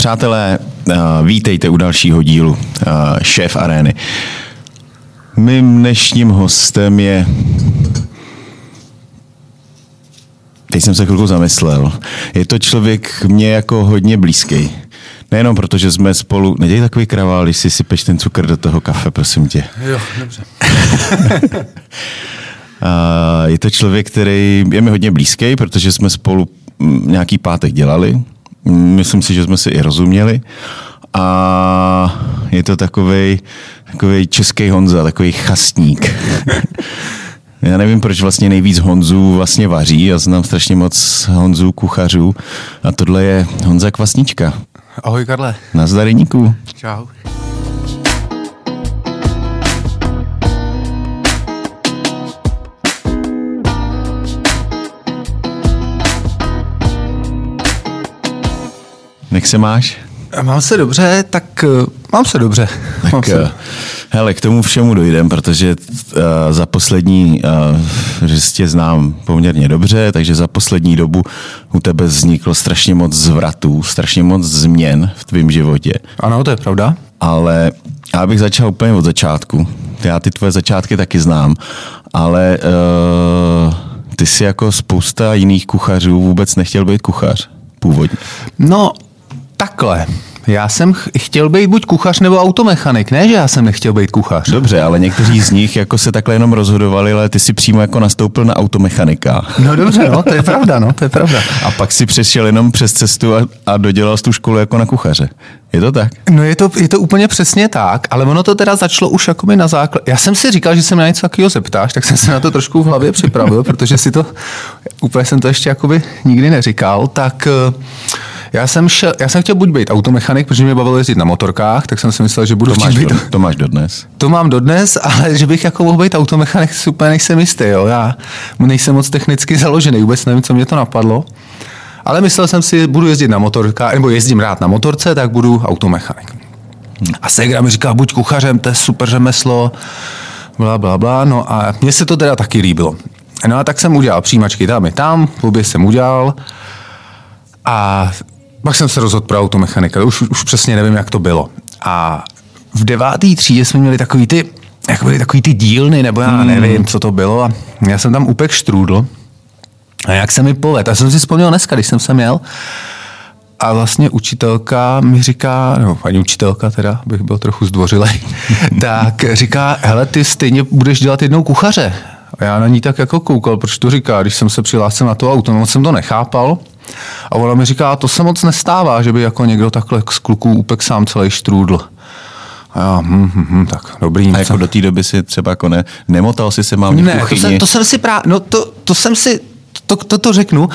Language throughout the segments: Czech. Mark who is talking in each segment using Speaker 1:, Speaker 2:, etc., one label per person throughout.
Speaker 1: Přátelé, uh, vítejte u dalšího dílu uh, Šéf Arény. Mým dnešním hostem je... Teď jsem se chvilku zamyslel. Je to člověk mě jako hodně blízký. Nejenom proto, že jsme spolu... Neděj takový kravál, když si sypeš ten cukr do toho kafe, prosím tě.
Speaker 2: Jo, dobře.
Speaker 1: je to člověk, který je mi hodně blízký, protože jsme spolu nějaký pátek dělali. Myslím si, že jsme si i rozuměli. A je to takový takový český Honza, takový chastník. Já nevím, proč vlastně nejvíc Honzů vlastně vaří. Já znám strašně moc Honzů, kuchařů. A tohle je Honza Kvasnička.
Speaker 2: Ahoj, Karle.
Speaker 1: Nazdar, Ríníku.
Speaker 2: Čau.
Speaker 1: Jak se máš?
Speaker 2: Mám se dobře, tak mám se dobře.
Speaker 1: Tak,
Speaker 2: mám se...
Speaker 1: Hele, k tomu všemu dojdem, protože uh, za poslední, uh, že tě znám poměrně dobře, takže za poslední dobu u tebe vzniklo strašně moc zvratů, strašně moc změn v tvém životě.
Speaker 2: Ano, to je pravda.
Speaker 1: Ale já bych začal úplně od začátku. Já ty tvoje začátky taky znám, ale uh, ty si jako spousta jiných kuchařů vůbec nechtěl být kuchař původně.
Speaker 2: No, takhle. Já jsem ch- chtěl být buď kuchař nebo automechanik, ne, že já jsem nechtěl být kuchař.
Speaker 1: Dobře, ale někteří z nich jako se takhle jenom rozhodovali, ale ty si přímo jako nastoupil na automechanika.
Speaker 2: No dobře, no, to je pravda, no, to je pravda.
Speaker 1: A pak si přešel jenom přes cestu a, a dodělal tu školu jako na kuchaře. Je to tak?
Speaker 2: No je to, je to úplně přesně tak, ale ono to teda začalo už jako na základ. Já jsem si říkal, že se mi na něco takového zeptáš, tak jsem se na to trošku v hlavě připravil, protože si to, úplně jsem to ještě jakoby nikdy neříkal, tak uh, já jsem, šel, já jsem chtěl buď být automechanik, protože mě bavilo jezdit na motorkách, tak jsem si myslel, že budu
Speaker 1: to máš,
Speaker 2: být...
Speaker 1: do, to máš dodnes.
Speaker 2: To mám dodnes, ale že bych jako mohl být automechanik, úplně nejsem jistý. Jo. Já nejsem moc technicky založený, vůbec nevím, co mě to napadlo. Ale myslel jsem si, budu jezdit na motorka, nebo jezdím rád na motorce, tak budu automechanik. A Segra mi říká, buď kuchařem, to je super řemeslo, bla, bla, bla. No a mně se to teda taky líbilo. No a tak jsem udělal přijímačky tam i tam, obě jsem udělal. A pak jsem se rozhodl pro automechanika, už, už přesně nevím, jak to bylo. A v devátý třídě jsme měli takový ty, jak byly takový ty dílny, nebo já nevím, co to bylo. A já jsem tam upek štrůdl. A jak se mi poved. A jsem si vzpomněl dneska, když jsem sem jel. A vlastně učitelka mi říká, no paní učitelka teda, bych byl trochu zdvořilej, tak říká, hele, ty stejně budeš dělat jednou kuchaře. A já na ní tak jako koukal, proč to říká, když jsem se přihlásil na to auto, moc jsem to nechápal. A ona mi říká, to se moc nestává, že by jako někdo takhle z kluků upek sám celý štrůdl. A já, hm, hm, hm, tak dobrý.
Speaker 1: A jako do té doby si třeba jako ne, nemotal si se mám
Speaker 2: ne, to jsem, to jsem si právě, no to, to jsem si, to, to, to řeknu.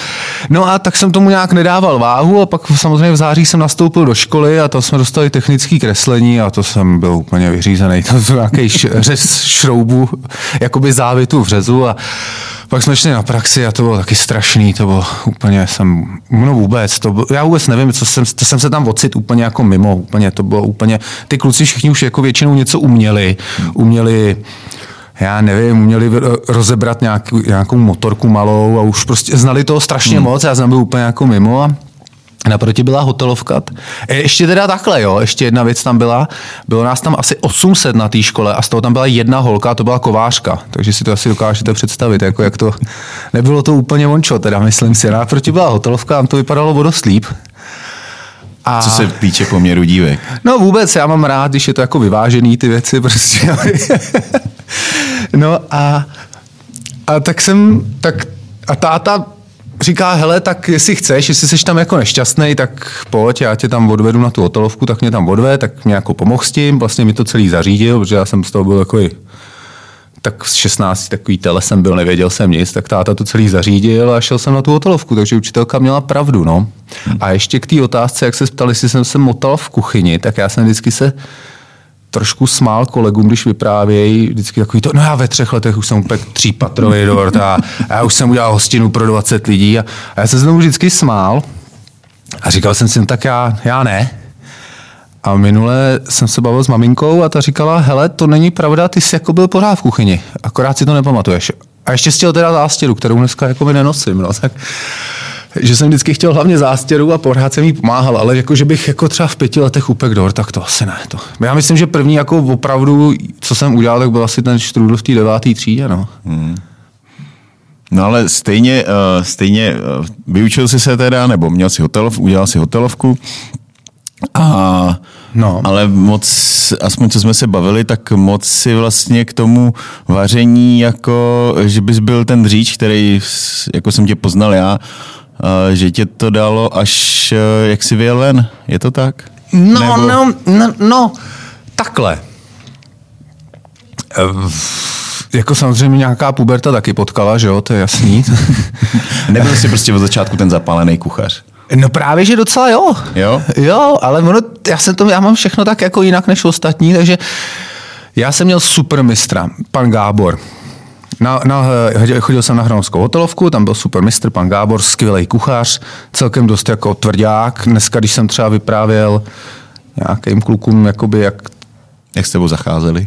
Speaker 2: No a tak jsem tomu nějak nedával váhu a pak samozřejmě v září jsem nastoupil do školy a to jsme dostali technické kreslení a to jsem byl úplně vyřízený. To byl nějaký řez šroubu, jakoby závitu v řezu a pak jsme šli na praxi a to bylo taky strašný, to bylo úplně, jsem, no vůbec, to bylo, já vůbec nevím, co jsem, to jsem se tam ocit úplně jako mimo, úplně, to bylo úplně, ty kluci všichni už jako většinou něco uměli, uměli já nevím, uměli rozebrat nějakou, nějakou motorku malou a už prostě znali toho strašně hmm. moc, já jsem byl úplně jako mimo a Naproti byla hotelovka. Ještě teda takhle, jo, ještě jedna věc tam byla. Bylo nás tam asi 800 na té škole a z toho tam byla jedna holka a to byla kovářka. Takže si to asi dokážete představit, jako jak to... Nebylo to úplně vončo, teda myslím si. Naproti byla hotelovka, tam to vypadalo vodost líp.
Speaker 1: A... Co se týče poměru dívek?
Speaker 2: No vůbec, já mám rád, když je to jako vyvážený ty věci prostě. no a, a tak jsem, tak a táta říká, hele, tak jestli chceš, jestli jsi tam jako nešťastný, tak pojď, já tě tam odvedu na tu hotelovku, tak mě tam odve, tak mě jako pomohl s tím, vlastně mi to celý zařídil, protože já jsem z toho byl takový tak z 16 takový tele jsem byl, nevěděl jsem nic, tak táta to celý zařídil a šel jsem na tu hotelovku, takže učitelka měla pravdu, no. A ještě k té otázce, jak se ptali, jestli jsem se motal v kuchyni, tak já jsem vždycky se trošku smál kolegům, když vyprávějí, vždycky takový to, no já ve třech letech už jsem upek třípatrový dort a já už jsem udělal hostinu pro 20 lidí a, a já se znovu vždycky smál a říkal jsem si, no tak já, já ne. A minule jsem se bavil s maminkou a ta říkala, hele, to není pravda, ty jsi jako byl pořád v kuchyni, akorát si to nepamatuješ. A ještě chtěl teda zástěru, kterou dneska jako mi nenosím, no, tak že jsem vždycky chtěl hlavně zástěru a pořád jsem jí pomáhal, ale jako, že bych jako třeba v pěti letech upek dor, tak to asi ne. To. Já myslím, že první jako opravdu, co jsem udělal, tak byl asi ten štrůdl v té devátý třídě, no. Hmm.
Speaker 1: No ale stejně, uh, stejně uh, vyučil jsi se teda, nebo měl si hotelov, udělal si hotelovku, a, no. Ale moc, aspoň co jsme se bavili, tak moc si vlastně k tomu vaření, jako že bys byl ten dříč, který, jako jsem tě poznal já, že tě to dalo až, jak si vyjel ven. Je to tak?
Speaker 2: No, Nebo... no, no, no, takhle. Jako samozřejmě nějaká puberta taky potkala, že jo, to je jasný.
Speaker 1: Nebyl jsi prostě od začátku ten zapálený kuchař?
Speaker 2: No právě, že docela jo.
Speaker 1: Jo?
Speaker 2: Jo, ale ono, já, jsem to, já mám všechno tak jako jinak než ostatní, takže já jsem měl super mistra, pan Gábor. Na, na, chodil jsem na Hronovskou hotelovku, tam byl super mistr, pan Gábor, skvělý kuchař, celkem dost jako tvrdák. Dneska, když jsem třeba vyprávěl nějakým klukům, jakoby jak...
Speaker 1: Jak s tebou zacházeli?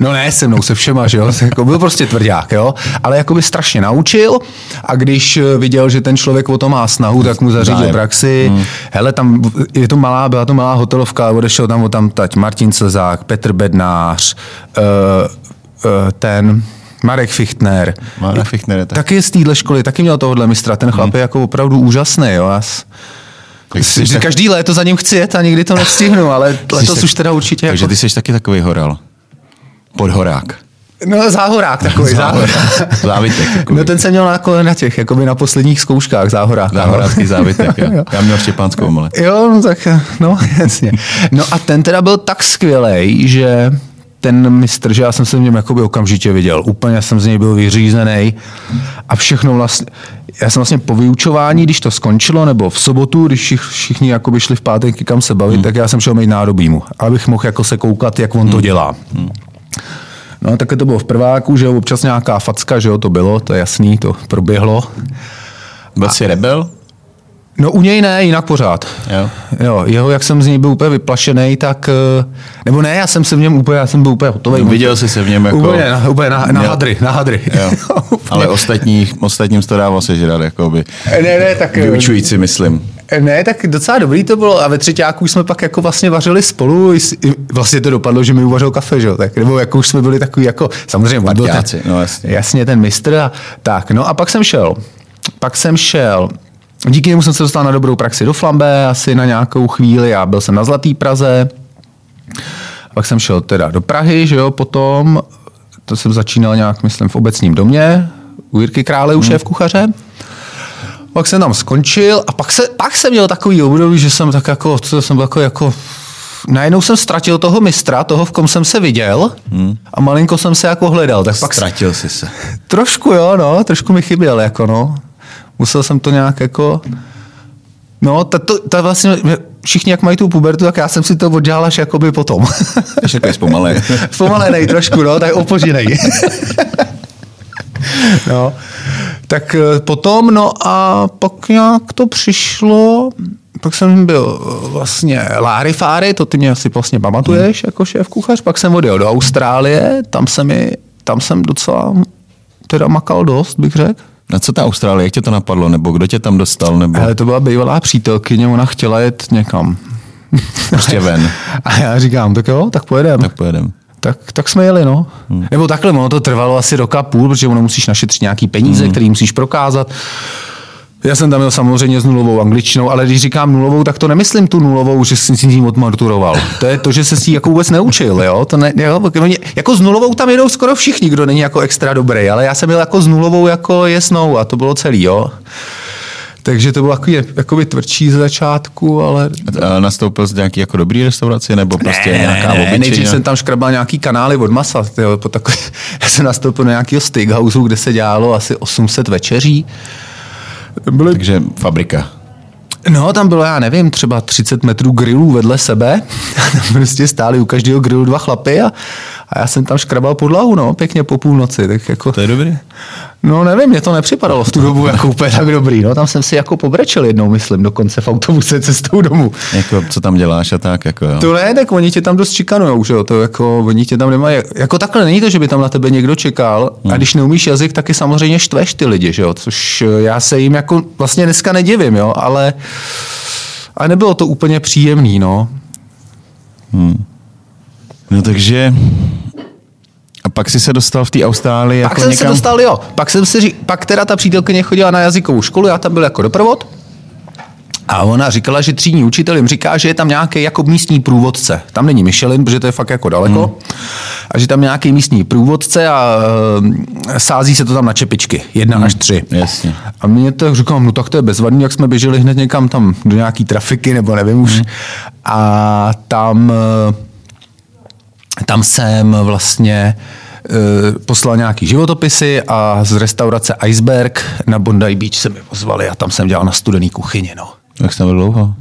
Speaker 2: No ne, se mnou, se všema, že jo. Jako byl prostě tvrdák, jo. Ale jako by strašně naučil a když viděl, že ten člověk o to má snahu, tak mu zařídil praxi. Hmm. Hele, tam je to malá, byla to malá hotelovka, odešel tam o tam tať Martin Slzák, Petr Bednář, uh, uh, ten Marek Fichtner.
Speaker 1: Marek Fichtner je tak.
Speaker 2: Taky z téhle školy, taky měl tohohle mistra. Ten chlap hmm. je jako opravdu úžasný, jo. Jsi, tak... Každý léto za ním chci jet a nikdy to nestihnu, ale letos tak... už teda určitě.
Speaker 1: Takže jako... ty jsi taky takový horal. Podhorák.
Speaker 2: No záhorák takový, záhorák.
Speaker 1: Závitek. Takový.
Speaker 2: No ten jsem měl na, na těch, jako by na posledních zkouškách záhorák.
Speaker 1: Záhorácký závitek, jo. Já měl štěpánskou omelet.
Speaker 2: Jo, no tak, no jasně. No a ten teda byl tak skvělý, že ten mistr, že já jsem se v něm jakoby okamžitě viděl. Úplně jsem z něj byl vyřízený a všechno vlastně, já jsem vlastně po vyučování, když to skončilo, nebo v sobotu, když všichni jakoby šli v pátek kam se bavit, hmm. tak já jsem šel mít nádobímu, abych mohl jako se koukat, jak on hmm. to dělá. Hmm. No, tak to bylo v prváku, že jo, občas nějaká facka, že jo, to bylo, to je jasný, to proběhlo.
Speaker 1: Byl jsi rebel?
Speaker 2: No u něj ne, jinak pořád.
Speaker 1: Jo.
Speaker 2: jo. jeho, jak jsem z něj byl úplně vyplašený, tak, eh, nebo ne, já jsem se v něm úplně, já jsem byl úplně hotový.
Speaker 1: Viděl jsi se v něm jako...
Speaker 2: Úplně, na, úplně na, na hadry, na hadry.
Speaker 1: Jo. Ale ostatní, ostatním to dával sežrat, jakoby.
Speaker 2: Ne, ne, tak...
Speaker 1: Eh, Vyučující, myslím.
Speaker 2: Ne, tak docela dobrý to bylo a ve třetíku jsme pak jako vlastně vařili spolu, vlastně to dopadlo, že mi uvařil kafe, že? Tak, nebo jako už jsme byli takový jako, samozřejmě,
Speaker 1: ten, no jasně.
Speaker 2: jasně ten mistr a tak, no a pak jsem šel, pak jsem šel, díky němu jsem se dostal na dobrou praxi do Flambe, asi na nějakou chvíli, já byl jsem na Zlatý Praze, pak jsem šel teda do Prahy, že jo, potom, to jsem začínal nějak, myslím, v obecním domě, u Jirky Krále, u hmm. šéf kuchaře pak jsem tam skončil a pak, se, pak jsem měl takový období, že jsem tak jako, co jsem jako, jako najednou jsem ztratil toho mistra, toho, v kom jsem se viděl hmm. a malinko jsem se jako hledal. Tak pak
Speaker 1: Ztratil jsi se.
Speaker 2: Trošku jo, no, trošku mi chyběl, jako no. Musel jsem to nějak jako... No, to, to, to vlastně, všichni jak mají tu pubertu, tak já jsem si to oddělal až jakoby potom.
Speaker 1: Ještě takový zpomalený.
Speaker 2: zpomalený trošku, no, tak opožinej. no. Tak eh, potom, no a pak nějak to přišlo, pak jsem byl eh, vlastně Láry Fáry, to ty mě asi vlastně pamatuješ hmm. jako šéf kuchař, pak jsem odjel do Austrálie, tam, se mi, tam jsem docela teda makal dost, bych řekl.
Speaker 1: Na co ta Austrálie, jak tě to napadlo, nebo kdo tě tam dostal? Nebo...
Speaker 2: Ale to byla bývalá přítelkyně, ona chtěla jet někam.
Speaker 1: Prostě ven.
Speaker 2: A já říkám, tak jo, tak pojedeme.
Speaker 1: Tak pojedeme
Speaker 2: tak, tak jsme jeli, no. Hmm. Nebo takhle, ono to trvalo asi roka půl, protože ono musíš našetřit nějaký peníze, hmm. které musíš prokázat. Já jsem tam měl samozřejmě s nulovou angličtinou, ale když říkám nulovou, tak to nemyslím tu nulovou, že jsi s tím odmaturoval. To je to, že se si jako vůbec neučil, jo? To ne, jo? Jako s nulovou tam jedou skoro všichni, kdo není jako extra dobrý, ale já jsem byl jako s nulovou jako jesnou a to bylo celý, jo? Takže to bylo takový jakoby tvrdší z začátku, ale...
Speaker 1: A nastoupil z nějaký jako dobrý restaurace, nebo prostě ne, nějaká ne,
Speaker 2: ne, nejdřív jsem tam škrabal nějaký kanály od masa. Tyjo, po takový, já jsem nastoupil do nějakého steakhouse, kde se dělalo asi 800 večeří.
Speaker 1: Byly... Takže fabrika.
Speaker 2: No, tam bylo, já nevím, třeba 30 metrů grillů vedle sebe. tam prostě stáli u každého grillu dva chlapy a, A já jsem tam škrabal podlahu, no, pěkně po půlnoci. Tak jako,
Speaker 1: To je dobrý.
Speaker 2: no nevím, mě to nepřipadalo v tu dobu jako úplně tak dobrý. No, tam jsem si jako pobrečel jednou, myslím, dokonce v autobuse cestou domů.
Speaker 1: Jako, co tam děláš a tak, jako jo.
Speaker 2: To ne, tak oni tě tam dost čikanujou, že jo, to jako, oni tě tam nemají, jako takhle není to, že by tam na tebe někdo čekal a když neumíš jazyk, taky samozřejmě štveš ty lidi, že jo, což eh, já se jim jako vlastně dneska nedivím, jo, ale a nebylo to úplně příjemný, no.
Speaker 1: No takže... A pak si se dostal v té Austrálii
Speaker 2: Pak
Speaker 1: jako
Speaker 2: jsem
Speaker 1: někam...
Speaker 2: se dostal, jo, pak jsem si řík, pak teda ta přítelkyně chodila na jazykovou školu, já tam byl jako doprovod a ona říkala, že třídní učitel jim říká, že je tam nějaký jako místní průvodce. Tam není Michelin, protože to je fakt jako daleko. Hmm. A že tam nějaký místní průvodce a e, sází se to tam na čepičky. Jedna hmm. až tři.
Speaker 1: Jasně.
Speaker 2: A mě to říkám, no tak to je bezvadný, jak jsme běželi hned někam tam do nějaký trafiky, nebo nevím už. A tam, e, tam jsem vlastně e, poslal nějaký životopisy a z restaurace Iceberg na Bondi Beach se mi pozvali a tam jsem dělal na studený kuchyni, no.
Speaker 1: Jak jsi tam byl dlouho?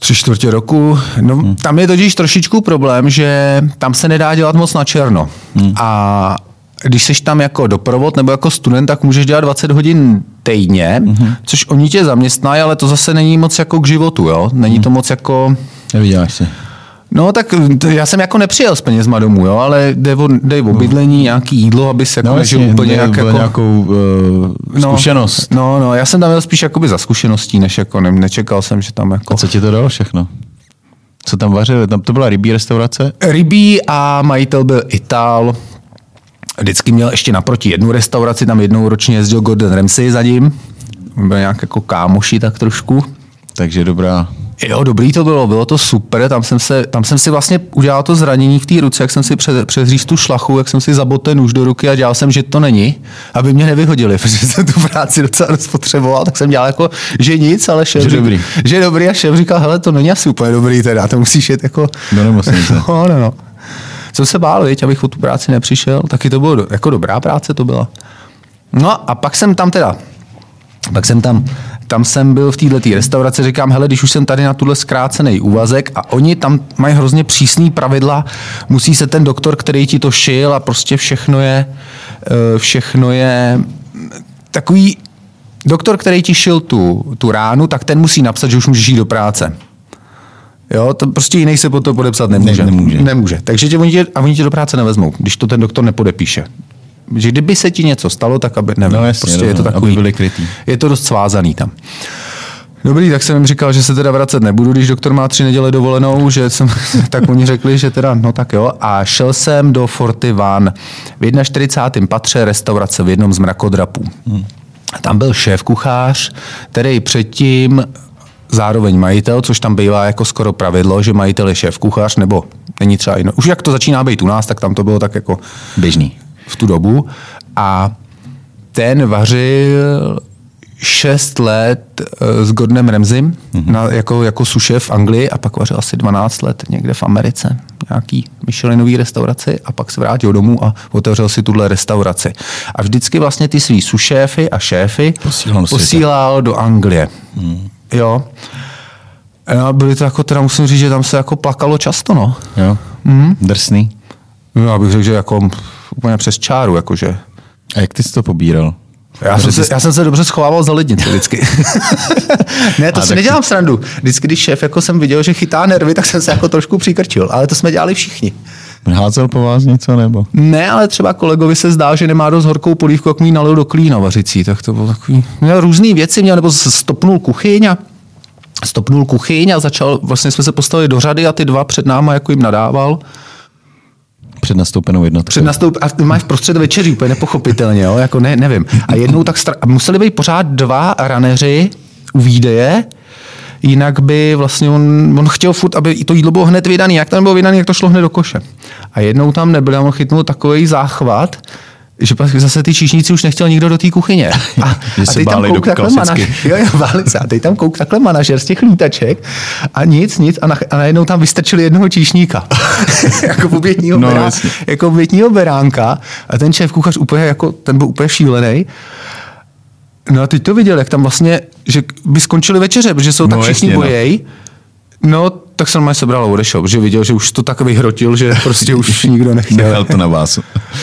Speaker 2: Tři čtvrtě roku. No, hmm. Tam je totiž trošičku problém, že tam se nedá dělat moc na černo. Hmm. A když jsi tam jako doprovod nebo jako student, tak můžeš dělat 20 hodin týdně, hmm. což oni tě zaměstnají, ale to zase není moc jako k životu, jo? Není to moc jako...
Speaker 1: Nevyděláš si.
Speaker 2: No tak to, já jsem jako nepřijel s penězma domů, jo, ale jde o, jde o bydlení, nějaký jídlo, aby se jako
Speaker 1: No
Speaker 2: nežil úplně jak jako...
Speaker 1: nějakou uh, zkušenost.
Speaker 2: No, no, já jsem tam měl spíš jakoby za zkušeností, než jako ne, nečekal jsem, že tam jako...
Speaker 1: A co ti to dalo všechno? Co tam vařili? Tam to byla rybí restaurace?
Speaker 2: Rybí a majitel byl Ital. Vždycky měl ještě naproti jednu restauraci, tam jednou ročně jezdil Gordon Ramsay za ním. Byl nějak jako kámoši tak trošku.
Speaker 1: Takže dobrá.
Speaker 2: Jo, dobrý to bylo, bylo to super, tam jsem, se, tam jsem si vlastně udělal to zranění v té ruce, jak jsem si pře, přezříz tu šlachu, jak jsem si zabot ten nůž do ruky a dělal jsem, že to není, aby mě nevyhodili, protože jsem tu práci docela dost potřeboval, tak jsem dělal jako, že nic, ale šéf
Speaker 1: Že
Speaker 2: řík-
Speaker 1: dobrý.
Speaker 2: že dobrý a šéf říkal, hele, to není asi úplně dobrý teda, to musíš jet jako...
Speaker 1: Do nemocnice.
Speaker 2: No, no, no. Jsem se bál, viď, abych o tu práci nepřišel, taky to bylo jako dobrá práce to byla. No a pak jsem tam teda, pak jsem tam, tam jsem byl v této restauraci, říkám, hele, když už jsem tady na tuhle zkrácený úvazek a oni tam mají hrozně přísný pravidla, musí se ten doktor, který ti to šil a prostě všechno je, eh, všechno je takový, doktor, který ti šil tu, tu ránu, tak ten musí napsat, že už můžeš jít do práce. Jo, to prostě jiný se po to podepsat nemůže.
Speaker 1: Ne- nemůže.
Speaker 2: nemůže. Takže tě, oni tě, a oni tě do práce nevezmou, když to ten doktor nepodepíše. Že kdyby se ti něco stalo, tak aby, nevím,
Speaker 1: No jasně,
Speaker 2: prostě je to
Speaker 1: no, aby
Speaker 2: takový,
Speaker 1: byli krytý.
Speaker 2: je to dost svázaný tam. Dobrý, tak jsem jim říkal, že se teda vracet nebudu, když doktor má tři neděle dovolenou, že jsem, tak oni řekli, že teda, no tak jo. A šel jsem do Forty Van v 41. patře restaurace v jednom z mrakodrapů. Hmm. Tam byl šéf kuchář, který předtím zároveň majitel, což tam bývá jako skoro pravidlo, že majitel je šéf kuchař, nebo není třeba jiné. Už jak to začíná být u nás, tak tam to bylo tak jako
Speaker 1: Běžný.
Speaker 2: V tu dobu. A ten vařil šest let eh, s Gordonem Ramsem mm-hmm. na, jako, jako sušef v Anglii a pak vařil asi 12 let někde v Americe, nějaký Michelinový restauraci a pak se vrátil domů a otevřel si tuhle restauraci. A vždycky vlastně ty svý sušéfy a šéfy
Speaker 1: Posílal
Speaker 2: posílal do Anglie. Mm. Jo. A byly to jako, teda musím říct, že tam se jako plakalo často, no.
Speaker 1: Jo? Mm. Drsný.
Speaker 2: No, já bych řekl, že jako úplně přes čáru, jakože.
Speaker 1: A jak ty jsi to pobíral?
Speaker 2: Já jsem, se, já jsem se dobře schovával za lednici vždycky. ne, to
Speaker 1: A
Speaker 2: si
Speaker 1: tak-
Speaker 2: nedělám srandu. Vždycky, když šéf jako jsem viděl, že chytá nervy, tak jsem se jako trošku přikrčil. Ale to jsme dělali všichni.
Speaker 1: Házel po vás něco nebo?
Speaker 2: Ne, ale třeba kolegovi se zdá, že nemá dost horkou polívku, jak mi nalil do klína vařicí. Tak to bylo takový... Měl různé věci, měl, nebo se stopnul kuchyň a stopnul kuchyň a začal, vlastně jsme se postavili do řady a ty dva před náma jako jim nadával.
Speaker 1: Před nastoupenou jednotkou.
Speaker 2: Před nastoup, a máš v prostřed večeří, úplně nepochopitelně, jo? jako ne, nevím. A jednou tak a museli být pořád dva raneři u výdeje, jinak by vlastně on, on chtěl furt, aby to jídlo bylo hned vydaný. Jak to nebylo vydaný, jak to šlo hned do koše. A jednou tam nebyl, on chytnul takový záchvat, že pak zase ty číšníci už nechtěl nikdo do té kuchyně. A,
Speaker 1: Že se báli do
Speaker 2: takhle manažer, jo, jo, báli se. A teď tam kouk takhle manažer z těch lítaček a nic, nic. A, na, a najednou tam vystrčili jednoho číšníka. jako obětního,
Speaker 1: No,
Speaker 2: berá,
Speaker 1: jasně.
Speaker 2: jako obětního beránka. A ten šéf kuchař úplně jako, ten byl úplně šílený. No a teď to viděl, jak tam vlastně, že by skončili večeře, protože jsou tak
Speaker 1: No,
Speaker 2: všichni
Speaker 1: jasně, no.
Speaker 2: No, tak jsem normálně sebral a odešel, protože viděl, že už to tak vyhrotil, že prostě už nikdo nechtěl.
Speaker 1: Nechal to na vás.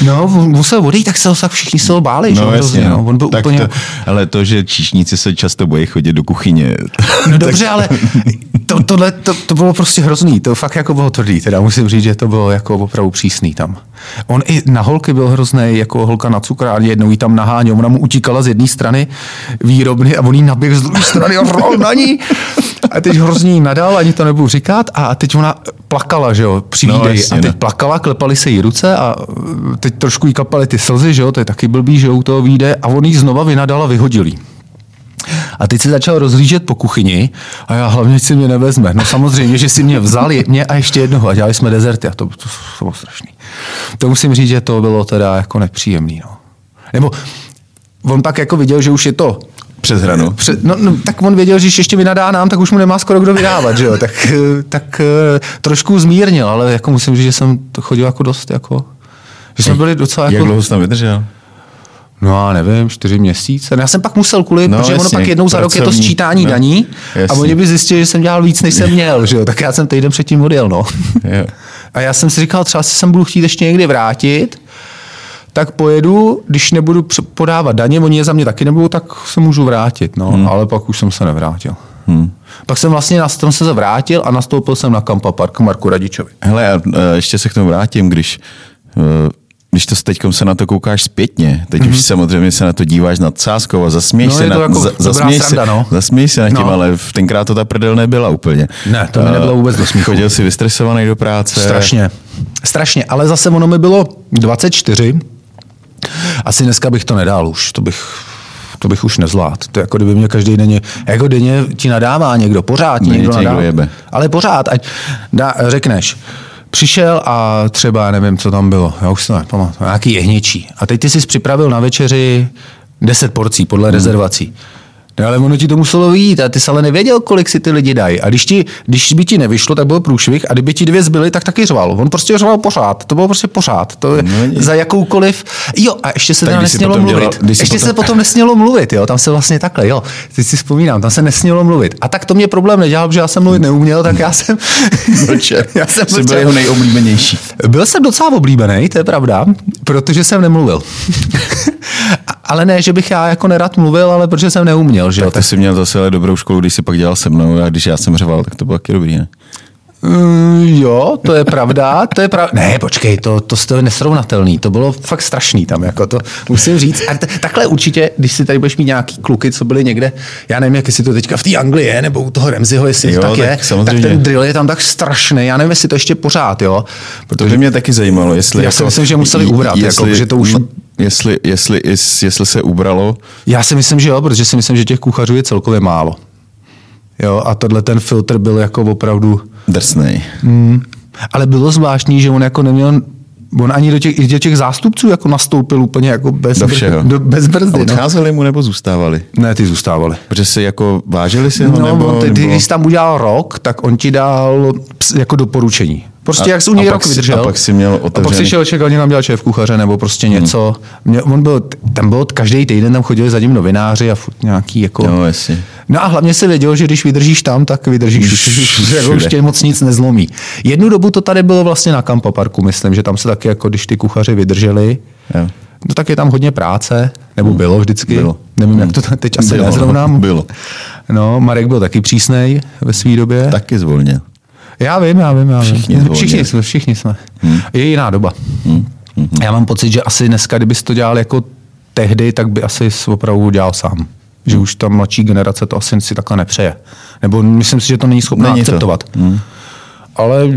Speaker 2: No, musel odejít, tak se ho tak všichni se ho báli, že?
Speaker 1: No,
Speaker 2: hrozně,
Speaker 1: jasně,
Speaker 2: no. On byl
Speaker 1: tak
Speaker 2: úplně...
Speaker 1: to, ale to, že číšníci se často bojí chodit do kuchyně.
Speaker 2: No dobře, ale to, tohle, to, to, bylo prostě hrozný, to fakt jako bylo tvrdý, teda musím říct, že to bylo jako opravdu přísný tam. On i na holky byl hrozný, jako holka na cukrárně, jednou jí tam naháněl, ona mu utíkala z jedné strany výrobny a on jí naběh z druhé strany a rol na ní. A teď hrozně nadal, ani to nebudu říkat, a teď ona plakala, že jo, při
Speaker 1: No, jasně,
Speaker 2: a teď
Speaker 1: no.
Speaker 2: plakala, klepaly se jí ruce a teď trošku jí kapaly ty slzy, že jo, to je taky blbý, že jo, u toho výjde a on jí znova vynadal a vyhodil jí. A teď se začal rozhlížet po kuchyni a já hlavně, si mě nevezme. No samozřejmě, že si mě vzali, mě a ještě jednoho a dělali jsme dezerty a to, to, to bylo strašný. To musím říct, že to bylo teda jako nepříjemný. No. Nebo on pak jako viděl, že už je to
Speaker 1: Přes hranu.
Speaker 2: před, no, no, tak on věděl, že když ještě vynadá nám, tak už mu nemá skoro kdo vydávat, že jo? Tak, eh, tak eh, trošku zmírnil, ale jako musím říct, že jsem to chodil jako dost, jako, že jsme byli docela
Speaker 1: Jak
Speaker 2: jako...
Speaker 1: dlouho jsi tam vydržel?
Speaker 2: No já nevím, čtyři měsíce. Já jsem pak musel kvůli,
Speaker 1: No,
Speaker 2: protože ono
Speaker 1: jasně,
Speaker 2: pak jednou za rok je to
Speaker 1: pracovní,
Speaker 2: sčítání
Speaker 1: no,
Speaker 2: daní a
Speaker 1: jasně.
Speaker 2: oni by zjistili, že jsem dělal víc, než jsem měl, že jo? tak já jsem týden předtím odjel, no.
Speaker 1: Jo.
Speaker 2: A já jsem si říkal, třeba se sem budu chtít ještě někdy vrátit, tak pojedu, když nebudu podávat daně, oni je za mě taky nebudou, tak se můžu vrátit, no. Hmm. Ale pak už jsem se nevrátil. Hmm. Pak jsem vlastně na strom se vrátil a nastoupil jsem na Kampa Park Marku Radičovi.
Speaker 1: Hele, a e, ještě se k tomu vrátím, když, e, když to teď se na to koukáš zpětně, teď mm-hmm. už samozřejmě se na to díváš nad sázkou a zasměješ
Speaker 2: No,
Speaker 1: se, na,
Speaker 2: jako
Speaker 1: za, zasměješ,
Speaker 2: sranda,
Speaker 1: se,
Speaker 2: no.
Speaker 1: zasměješ se nad tím,
Speaker 2: No.
Speaker 1: ale v tenkrát to ta prdel nebyla úplně.
Speaker 2: Ne, to mi
Speaker 1: E,
Speaker 2: nebylo vůbec do smíchu.
Speaker 1: Chodil jsi vystresovaný do práce.
Speaker 2: Strašně. Strašně, ale zase ono mi bylo 24. Asi dneska bych to nedal už, to bych to bych už nezvládl. To je jako kdyby mě každý den, jako denně ti nadává někdo, pořád ti
Speaker 1: Denně
Speaker 2: někdo
Speaker 1: někdo
Speaker 2: nadává.
Speaker 1: jebe.
Speaker 2: Ale pořád, ať dá, řekneš, přišel a třeba, nevím, co tam bylo, já už si to nepamatuju, nějaký jehněčí. A teď ty jsi připravil na večeři 10 porcí podle hmm. rezervací. No, ale ono ti to muselo vyjít a ty jsi ale nevěděl, kolik si ty lidi dají. A když, ti, když by ti nevyšlo, tak byl průšvih a kdyby ti dvě zbyly, tak taky řval. On prostě řval pořád. To bylo prostě pořád. To je
Speaker 1: No,
Speaker 2: za jakoukoliv. Jo, a ještě se
Speaker 1: Tak
Speaker 2: teda
Speaker 1: když jsi
Speaker 2: nesmělo mluvit.
Speaker 1: dělal-
Speaker 2: ještě
Speaker 1: potom-
Speaker 2: se potom nesmělo mluvit, jo. Tam se vlastně takhle, jo. Teď si vzpomínám, tam se nesmělo mluvit. A tak to mě problém nedělal, protože já jsem mluvit neuměl, tak já jsem.
Speaker 1: Mlčel.
Speaker 2: já jsem
Speaker 1: Jsi byl
Speaker 2: mlčel.
Speaker 1: jeho nejoblíbenější.
Speaker 2: Byl jsem docela oblíbený, to je pravda, protože jsem nemluvil. ale ne, že bych já jako nerad mluvil, ale protože jsem neuměl, že jo.
Speaker 1: Tak ty jsi měl zase ale dobrou školu, když jsi pak dělal se mnou a když já jsem řval, tak to bylo taky dobrý, ne?
Speaker 2: Mm, jo, to je pravda, to je pravda. Ne, počkej, to, to, je nesrovnatelný, to bylo fakt strašný tam, jako to musím říct. A t- takhle určitě, když si tady budeš mít nějaký kluky, co byli někde, já nevím, jak jestli to teďka v té Anglii je, nebo u toho Remziho, jestli
Speaker 1: Jo,
Speaker 2: to tak,
Speaker 1: tak
Speaker 2: je, tak
Speaker 1: samozřejmě.
Speaker 2: ten drill je tam tak strašný, já nevím, jestli to ještě pořád, jo.
Speaker 1: To by mě taky zajímalo, jestli...
Speaker 2: Já si myslím, že museli ubrat, jako, že to už-
Speaker 1: Jestli, jestli, jestli, se ubralo,
Speaker 2: Já si myslím, že jo, protože si myslím, že těch kuchařů je celkově málo. Jo, a tohle ten filtr byl jako opravdu...
Speaker 1: drsnej.
Speaker 2: Mm, ale bylo zvláštní, že on jako neměl On ani do těch, i do těch zástupců jako nastoupil úplně jako bez,
Speaker 1: Do všeho.
Speaker 2: do, bez brzdy. No.
Speaker 1: Odcházeli mu nebo zůstávali?
Speaker 2: Ne, ty zůstávali.
Speaker 1: Protože si jako vážili si ho,
Speaker 2: No,
Speaker 1: nebo,
Speaker 2: ty, ty,
Speaker 1: nebo...
Speaker 2: když jsi tam udělal rok, tak on ti dal jako doporučení. Prostě
Speaker 1: A-
Speaker 2: jak jsi u něj rok
Speaker 1: pak si-
Speaker 2: vydržel.
Speaker 1: a pak si měl
Speaker 2: A pak
Speaker 1: otevřený-
Speaker 2: si šel čekat, tam dělal šéf kuchaře nebo prostě něco. Mě, on byl, tam byl každý týden, tam chodili za ním novináři a furt nějaký jako...
Speaker 1: No, jasně.
Speaker 2: No a hlavně se věděl, že když vydržíš tam, tak vydržíš
Speaker 1: Všude.
Speaker 2: jako už tě moc nic nezlomí. Jednu dobu to tady bylo vlastně na Kampa Parku, myslím, že tam se taky jako, když ty kuchaři vydrželi,
Speaker 1: Jo.
Speaker 2: no tak je tam hodně práce, nebo bylo vždycky.
Speaker 1: Bylo.
Speaker 2: Nevím, jak to teď asi
Speaker 1: Bylo,
Speaker 2: nezrovnám.
Speaker 1: bylo.
Speaker 2: No, Marek byl taky přísnej ve své době.
Speaker 1: Taky zvolnil.
Speaker 2: Já vím, já vím, já vím.
Speaker 1: Všichni zvolněli.
Speaker 2: všichni jsme, všichni jsme. Hmm. Je jiná doba. Hmm. Já mám pocit, že asi dneska, kdybys to dělal jako tehdy, tak by asi opravdu dělal sám. Že už ta mladší generace to asi si takhle nepřeje. Nebo myslím si, že to není schopná
Speaker 1: Není to.
Speaker 2: akceptovat. Hmm. Ale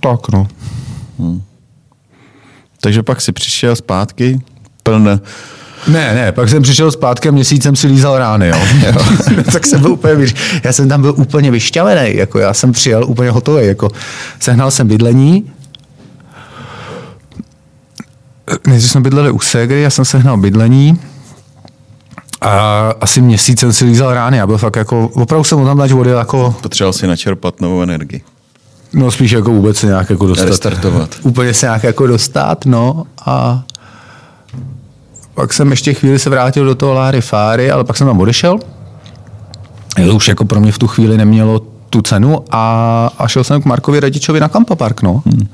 Speaker 2: tak no.
Speaker 1: Takže pak si přišel zpátky, pln
Speaker 2: Ne, ne, pak jsem přišel zpátky a měsíc jsem si lízal rány, jo. jo. tak jsem byl úplně, já jsem tam byl úplně vyšťavený, jako já jsem přijel úplně hotový, jako sehnal jsem bydlení, nejdřív jsme bydleli u Segry, já jsem sehnal bydlení a asi měsíc jsem si lízal rány, já byl fakt jako, opravdu jsem tam dať vody jako,
Speaker 1: potřeboval si načerpat novou energii.
Speaker 2: no spíš jako vůbec se nějak jako dostat.
Speaker 1: Restartovat.
Speaker 2: Úplně se nějak jako dostat, no a pak jsem ještě chvíli se vrátil do toho Láry Fáry, ale pak jsem tam odešel. Jo, už jako pro mě v tu chvíli nemělo tu cenu a, a šel jsem k Markovi Radičovi na Kampa Park, no. Hmm.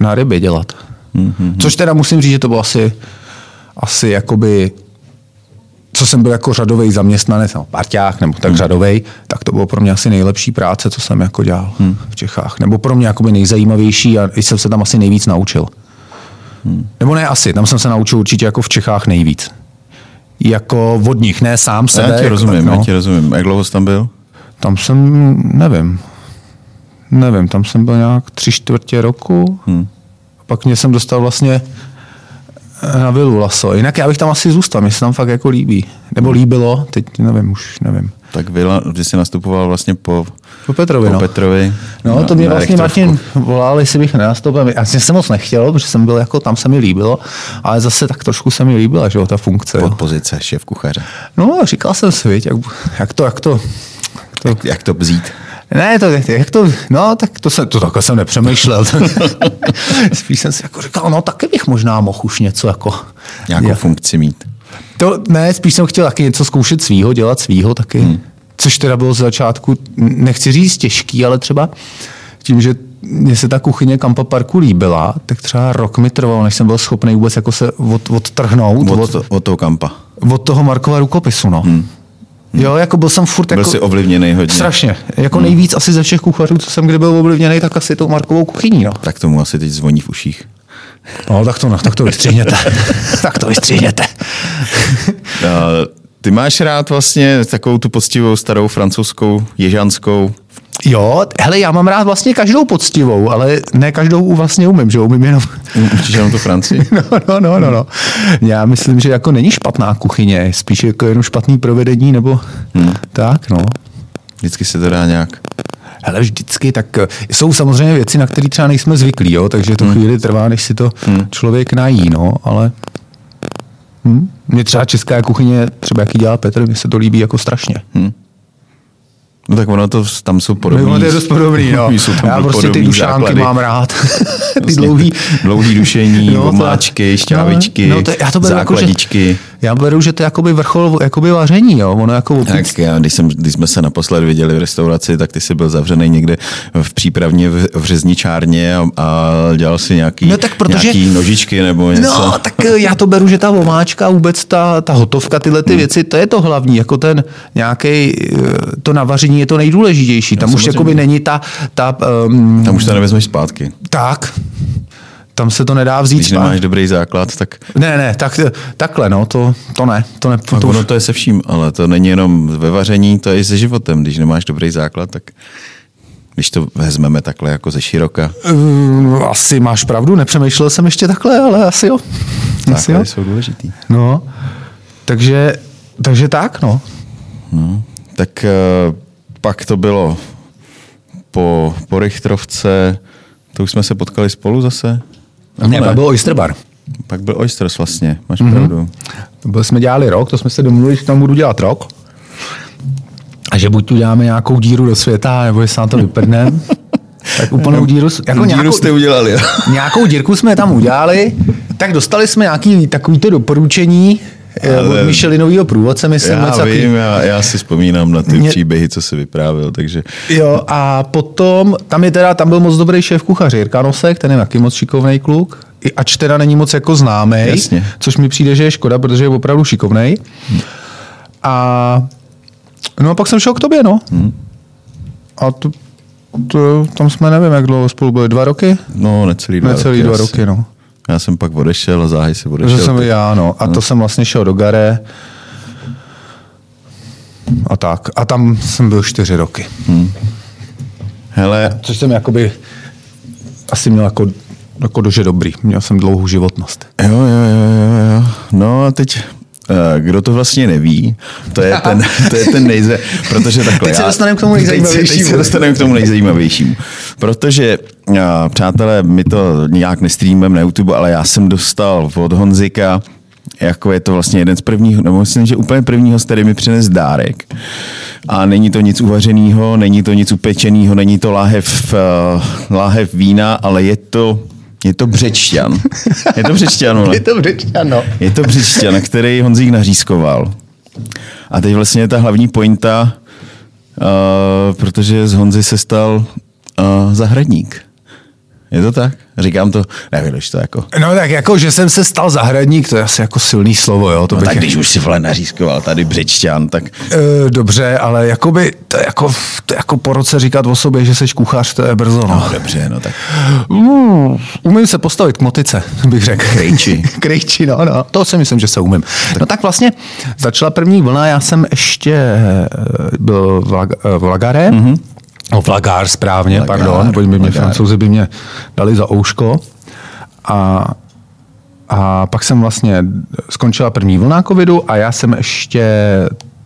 Speaker 2: Na ryby dělat. Hmm. Což teda musím říct, že to bylo asi, asi jakoby co jsem byl jako řadový zaměstnanec, nebo parťák, nebo tak hmm. řadový, tak to bylo pro mě asi nejlepší práce, co jsem jako dělal hmm. v Čechách. Nebo pro mě jakoby nejzajímavější a jsem se tam asi nejvíc naučil. Hmm. Nebo ne asi, tam jsem se naučil určitě jako v Čechách nejvíc. Jako vodních, ne sám sebe.
Speaker 1: Já ti rozumím,
Speaker 2: no.
Speaker 1: já ti rozumím. Jak dlouho jsi tam byl?
Speaker 2: Tam jsem, nevím, nevím, tam jsem byl nějak tři čtvrtě roku. Hmm. A pak mě jsem dostal vlastně na vilu Laso. Jinak já bych tam asi zůstal, mě se tam fakt jako líbí. Nebo líbilo, teď nevím, už nevím.
Speaker 1: Tak Vila, ty jsi nastupoval vlastně po,
Speaker 2: Po Petrovi,
Speaker 1: po
Speaker 2: no.
Speaker 1: Petrovi.
Speaker 2: No, to mě
Speaker 1: na
Speaker 2: vlastně. Martin volal, jestli bych nenastoupil. Já jsem moc nechtěl, protože jsem byl jako, tam se mi líbilo, ale zase tak trošku se mi líbila, že jo, ta funkce.
Speaker 1: Pod pozice šéf kuchaře.
Speaker 2: No, říkal jsem si, jak, jak to, jak to, jak to
Speaker 1: Jak to vzít?
Speaker 2: Ne, to, jak to, no, tak to, jsem, to takhle jsem nepřemýšlel. Spíš jsem si jako říkal, no, taky bych možná mohl už něco jako...
Speaker 1: Nějakou
Speaker 2: Já-
Speaker 1: funkci mít.
Speaker 2: To ne, spíš jsem chtěl taky něco zkoušet svýho, dělat svýho taky. Hmm. Což teda bylo z začátku, nechci říct těžký, ale třeba tím, že mně se ta kuchyně Kampa Parku líbila, tak třeba rok mi trvalo, než jsem byl schopný vůbec jako se od, odtrhnout od,
Speaker 1: Od, od toho kampa.
Speaker 2: od toho Markova rukopisu. No. Hmm. Jo, jako byl jsem furt
Speaker 1: Byl
Speaker 2: jako...
Speaker 1: jsi ovlivněný hodně.
Speaker 2: Strašně. Jako hmm. nejvíc asi ze všech kuchařů, co jsem kdy byl ovlivněný, tak asi tou Markovou kuchyní. No.
Speaker 1: Tak tomu asi teď zvoní v uších.
Speaker 2: no tak to, no, tak to vystřihněte. tak to vystřihněte.
Speaker 1: Ty máš rád vlastně takovou tu poctivou starou francouzskou ježanskou
Speaker 2: Jo, hele, já mám rád vlastně každou poctivou, ale ne každou vlastně umím, že umím jenom...
Speaker 1: Učíš jenom tu Francii?
Speaker 2: No, no, no, no, no. Já myslím, že jako není špatná kuchyně, spíš jako jenom špatný provedení, nebo hmm. tak, no.
Speaker 1: Vždycky se to dá nějak.
Speaker 2: Hele, vždycky, tak eh, jsou samozřejmě věci, na které třeba nejsme zvyklí, jo, takže to chvíli trvá, než si to člověk nají, no, ale hm? Mně třeba česká kuchyně, třeba jaký dělá Petr, mně se to líbí jako strašně.
Speaker 1: No tak ono to, tam jsou podobný.
Speaker 2: No, to je dost podobný, no.
Speaker 1: jsou tam
Speaker 2: Já prostě ty dušánky
Speaker 1: základy.
Speaker 2: mám rád. ty
Speaker 1: Vlastně
Speaker 2: dlouhý.
Speaker 1: dlouhý dušení,
Speaker 2: to-
Speaker 1: omáčky, šťávičky,
Speaker 2: no, to, já to beru jako, že,
Speaker 1: základičky.
Speaker 2: Já beru, že to je jakoby vrchol jakoby vaření, jo. Ono jako opít,
Speaker 1: Tak já, když, jsem, když jsme se naposled viděli v restauraci, tak ty jsi byl zavřený někde v přípravně v, v řezničárně a, a dělal si nějaký,
Speaker 2: No tak protože-
Speaker 1: nějaký nožičky nebo něco.
Speaker 2: No, tak eh, já to beru, že ta omáčka, vůbec ta, ta hotovka, tyhle ty hmm. věci, to je to hlavní, jako ten nějaký to navaření je to nejdůležitější. Tam už
Speaker 1: samozřejmě.
Speaker 2: jakoby není ta, ta um,
Speaker 1: Tam už to nevezmeš zpátky.
Speaker 2: tak, tam se to nedá vzít
Speaker 1: Když nemáš dobrý základ, tak
Speaker 2: Ne, ne, tak, takhle, no, to, to ne. To ne to,
Speaker 1: ono to je se vším, ale to není jenom ve vaření, to je i se životem. Když nemáš dobrý základ, tak když to vezmeme takhle jako ze široka,
Speaker 2: Uh, asi máš pravdu, nepřemýšlel jsem ještě takhle, ale asi jo. Asi jo.
Speaker 1: základy jsou důležitý.
Speaker 2: No, takže, takže tak, no.
Speaker 1: No, tak eh, pak to bylo po, po Richtrovce, to už jsme se potkali spolu zase? Nebo
Speaker 2: Ne, pak byl Oyster Bar.
Speaker 1: Pak byl Oysters vlastně, máš mm-hmm. pravdu.
Speaker 2: To byl, jsme dělali rok, to jsme se domluvili, že tam budu dělat rok. A že buď tu děláme nějakou díru do světa, nebo jestli na to vyprdneme. tak úplnou díru, jako
Speaker 1: Díru
Speaker 2: nějakou,
Speaker 1: jste udělali, jo?
Speaker 2: nějakou dírku jsme tam udělali, tak dostali jsme nějaký takovýto doporučení eh, od
Speaker 1: Ale-
Speaker 2: Michelinového průvodce, myslím.
Speaker 1: Já
Speaker 2: něco takový-
Speaker 1: vím, já, já si vzpomínám na ty
Speaker 2: Mě-
Speaker 1: příběhy, co si vyprávěl, takže
Speaker 2: Jo, a potom, tam je teda, tam byl moc dobrý šéf kuchař Jirka Nosek, ten je taky moc šikovný kluk, ač teda není moc jako známý,
Speaker 1: Jasně. což
Speaker 2: mi přijde, že je škoda, protože je opravdu šikovný. A no a pak jsem šel k tobě, no. A to, to, tam jsme, nevím, jak dlouho spolu byli, dva roky?
Speaker 1: no necelý dva
Speaker 2: Necelý
Speaker 1: roky.
Speaker 2: dva
Speaker 1: asi.
Speaker 2: roky, no.
Speaker 1: Já jsem pak odešel a záhy si
Speaker 2: To
Speaker 1: odešel.
Speaker 2: jsem byl já, no. A to jsem vlastně šel do Gare. A tak. A tam jsem byl čtyři roky.
Speaker 1: Hele,
Speaker 2: Což jsem jakoby asi měl jako, jako dože dobrý. Měl jsem dlouhou životnost.
Speaker 1: Jo, jo, jo, jo, jo. No a teď, eh, kdo to vlastně neví, to je ten, to je ten nejze, protože takhle.
Speaker 2: Teď se dostaneme k tomu nejzajímavějšímu.
Speaker 1: Teď se dostaneme k tomu nejzajímavějšímu. Protože, přátelé, my to nějak nestreamujeme na YouTube, ale já jsem dostal od Honzika jako je to vlastně jeden z prvních, nebo myslím, že úplně prvního, z který mi přines dárek. A není to nic uvařeného, není to nic upečeného, není to láhev, uh, láhev vína, ale je to, je to břečťan. Je to břečťan.
Speaker 2: Je to břečťan, no.
Speaker 1: Je to břišťan, který Honzík nařískoval. A teď vlastně je ta hlavní pointa, uh, protože z Honzy se stal uh, zahradník. Je to tak? Říkám to, nevím, to jako.
Speaker 2: No tak jako, že jsem se stal zahradník, to je asi jako silný slovo, jo. To
Speaker 1: No,
Speaker 2: bych
Speaker 1: tak když už si vole nařískoval tady Břečťan, tak
Speaker 2: E, dobře, ale jakoby, to jako, to jako po roce říkat o sobě, že jsi kuchař, to je brzo, no.
Speaker 1: no dobře, no tak
Speaker 2: Mm, umím se postavit k motice, bych řekl.
Speaker 1: Krejči.
Speaker 2: Krejči, no, no. To si myslím, že se umím. No tak vlastně začala první vlna, já jsem ještě eh, byl v, Lag, eh, v Lagaré, mm-hmm. O Vlagár správně,
Speaker 1: Lagár,
Speaker 2: pardon, pojď by mě francouzi by mě dali za ouško. A, a pak jsem vlastně skončila první vlna covidu a já jsem ještě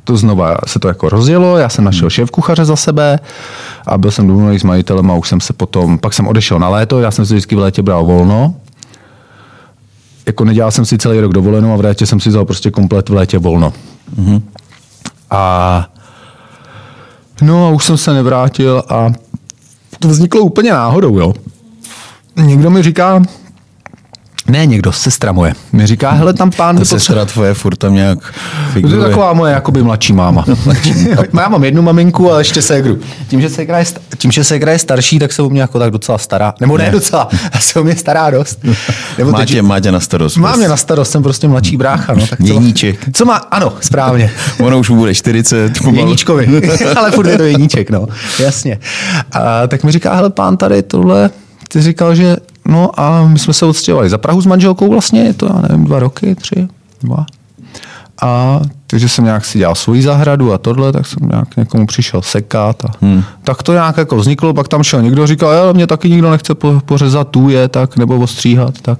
Speaker 2: to znova se to jako rozjelo, já jsem našel šéf kuchaře za sebe a byl jsem domluvený s majitelem a už jsem se potom, pak jsem odešel na léto, já jsem si vždycky v létě bral volno. Jako nedělal jsem si celý rok dovolenou a v létě jsem si vzal prostě komplet v létě volno. Mm-hmm. A no a už jsem se nevrátil a to vzniklo úplně náhodou, jo. Někdo mi říká, ne někdo, sestra moje, mi říká, hele, tam pán
Speaker 1: ta sestra tvoje furt tam nějak
Speaker 2: to
Speaker 1: figuruje.
Speaker 2: je taková moje jakoby mladší máma. já mám jednu maminku a ještě ségru. Tím, že ségra je, tím, že ségra je starší, tak se o mě jako tak docela stará. Nebo ne,
Speaker 1: Ne.
Speaker 2: docela, se o mě stará dost. Nebo
Speaker 1: Má
Speaker 2: teď-
Speaker 1: tě, má tě na starost.
Speaker 2: Mám mě na starost, jsem prostě mladší brácha. No, tak co,
Speaker 1: Jeníček.
Speaker 2: co má, ano, správně.
Speaker 1: Ono už mu bude 40. pomalu.
Speaker 2: Jeníčkovi, ale furt je to jeníček, no, jasně. A, tak mi říká, hele pán tady tohle, ty říkal, že no a my jsme se odstěhovali za Prahu s manželkou vlastně, je to, já nevím, dva roky, tři, dva. A takže jsem nějak si dělal svoji zahradu a tohle, tak jsem nějak někomu přišel sekat a hmm. tak to nějak jako vzniklo, pak tam šel někdo, říkal, ale mě taky nikdo nechce po, pořezat tuje, tak nebo ostříhat, tak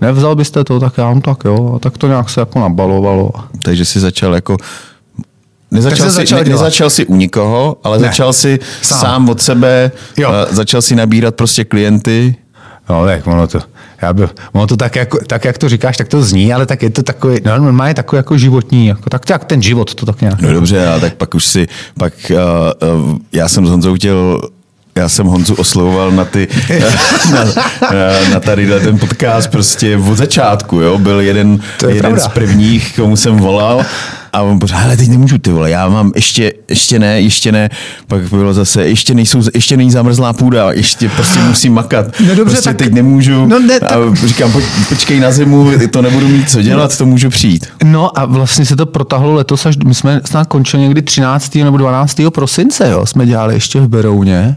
Speaker 2: nevzal byste to, tak já, no, tak jo, a tak to nějak se jako nabalovalo.
Speaker 1: Takže jsi začal jako Nezačal, si,
Speaker 2: začal
Speaker 1: ne, nezačal si u nikoho, ale
Speaker 2: Ne.
Speaker 1: začal si
Speaker 2: Sám.
Speaker 1: sám, od sebe,
Speaker 2: Jo.
Speaker 1: a začal si nabírat prostě klienty.
Speaker 2: No, tak ono to, já by, ono to tak, jako, tak, jak to říkáš, tak to zní, ale tak je to takový, no, normálně takový jako životní, jako, tak jak ten život, to tak nějak.
Speaker 1: No dobře, a tak pak už si, pak uh, uh, já jsem s Honzou chtěl já jsem Honzu oslovoval na ty, na, na, na tady ten podcast prostě od začátku, jo, byl jeden,
Speaker 2: je
Speaker 1: jeden
Speaker 2: pravda.
Speaker 1: z prvních, komu jsem volal a on pořád, ale teď nemůžu ty vole, já mám ještě, ještě ne, ještě ne, pak bylo zase, ještě nejsou, ještě není zamrzlá půda, ještě prostě musím makat,
Speaker 2: No dobře,
Speaker 1: prostě
Speaker 2: tak-
Speaker 1: teď nemůžu
Speaker 2: No ne,
Speaker 1: a
Speaker 2: tak-
Speaker 1: říkám, poj, počkej na zimu, to nebudu mít co dělat, to můžu přijít.
Speaker 2: No a vlastně se to protahlo letos až, my jsme snad končili někdy 13. nebo 12. prosince, jo, jsme dělali ještě v Berouně.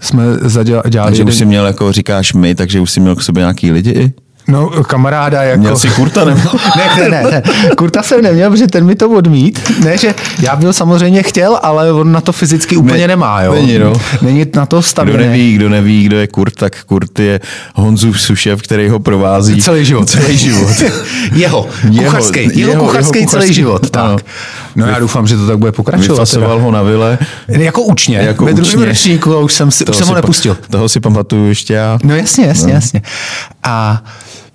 Speaker 2: Jsme zadělali, dělali
Speaker 1: Takže
Speaker 2: jeden,
Speaker 1: už jsi měl, jako říkáš my, takže už jsi měl k sobě nějaký lidi i?
Speaker 2: No, kamaráda jako...
Speaker 1: Měl jsi kurta nebo?
Speaker 2: ne, ne, ne, ne, Kurta jsem neměl, protože ten mi to odmít. Ne, že já byl samozřejmě chtěl, ale on na to fyzicky úplně
Speaker 1: Ne-
Speaker 2: nemá, jo.
Speaker 1: není, no.
Speaker 2: Není na to
Speaker 1: Kdo
Speaker 2: stavěný.
Speaker 1: neví, kdo neví, kdo je Kurt, tak Kurt je Honzův sušev, který ho provází.
Speaker 2: Celý život.
Speaker 1: Celý život.
Speaker 2: jeho,
Speaker 1: Jeho,
Speaker 2: kuchařský, jeho,
Speaker 1: jeho-
Speaker 2: jeho kuchařský celý
Speaker 1: kuchařský,
Speaker 2: život.
Speaker 1: ano.
Speaker 2: Tak. No já doufám, že to tak bude pokračovat.
Speaker 1: Vyfasoval ho na vile.
Speaker 2: teda. Jako učně,
Speaker 1: Jako
Speaker 2: ve druhém ročníku a už jsem, si, už jsem ho
Speaker 1: pa-
Speaker 2: nepustil.
Speaker 1: Toho si pamatuju ještě já.
Speaker 2: No jasně, jasně, no. jasně. A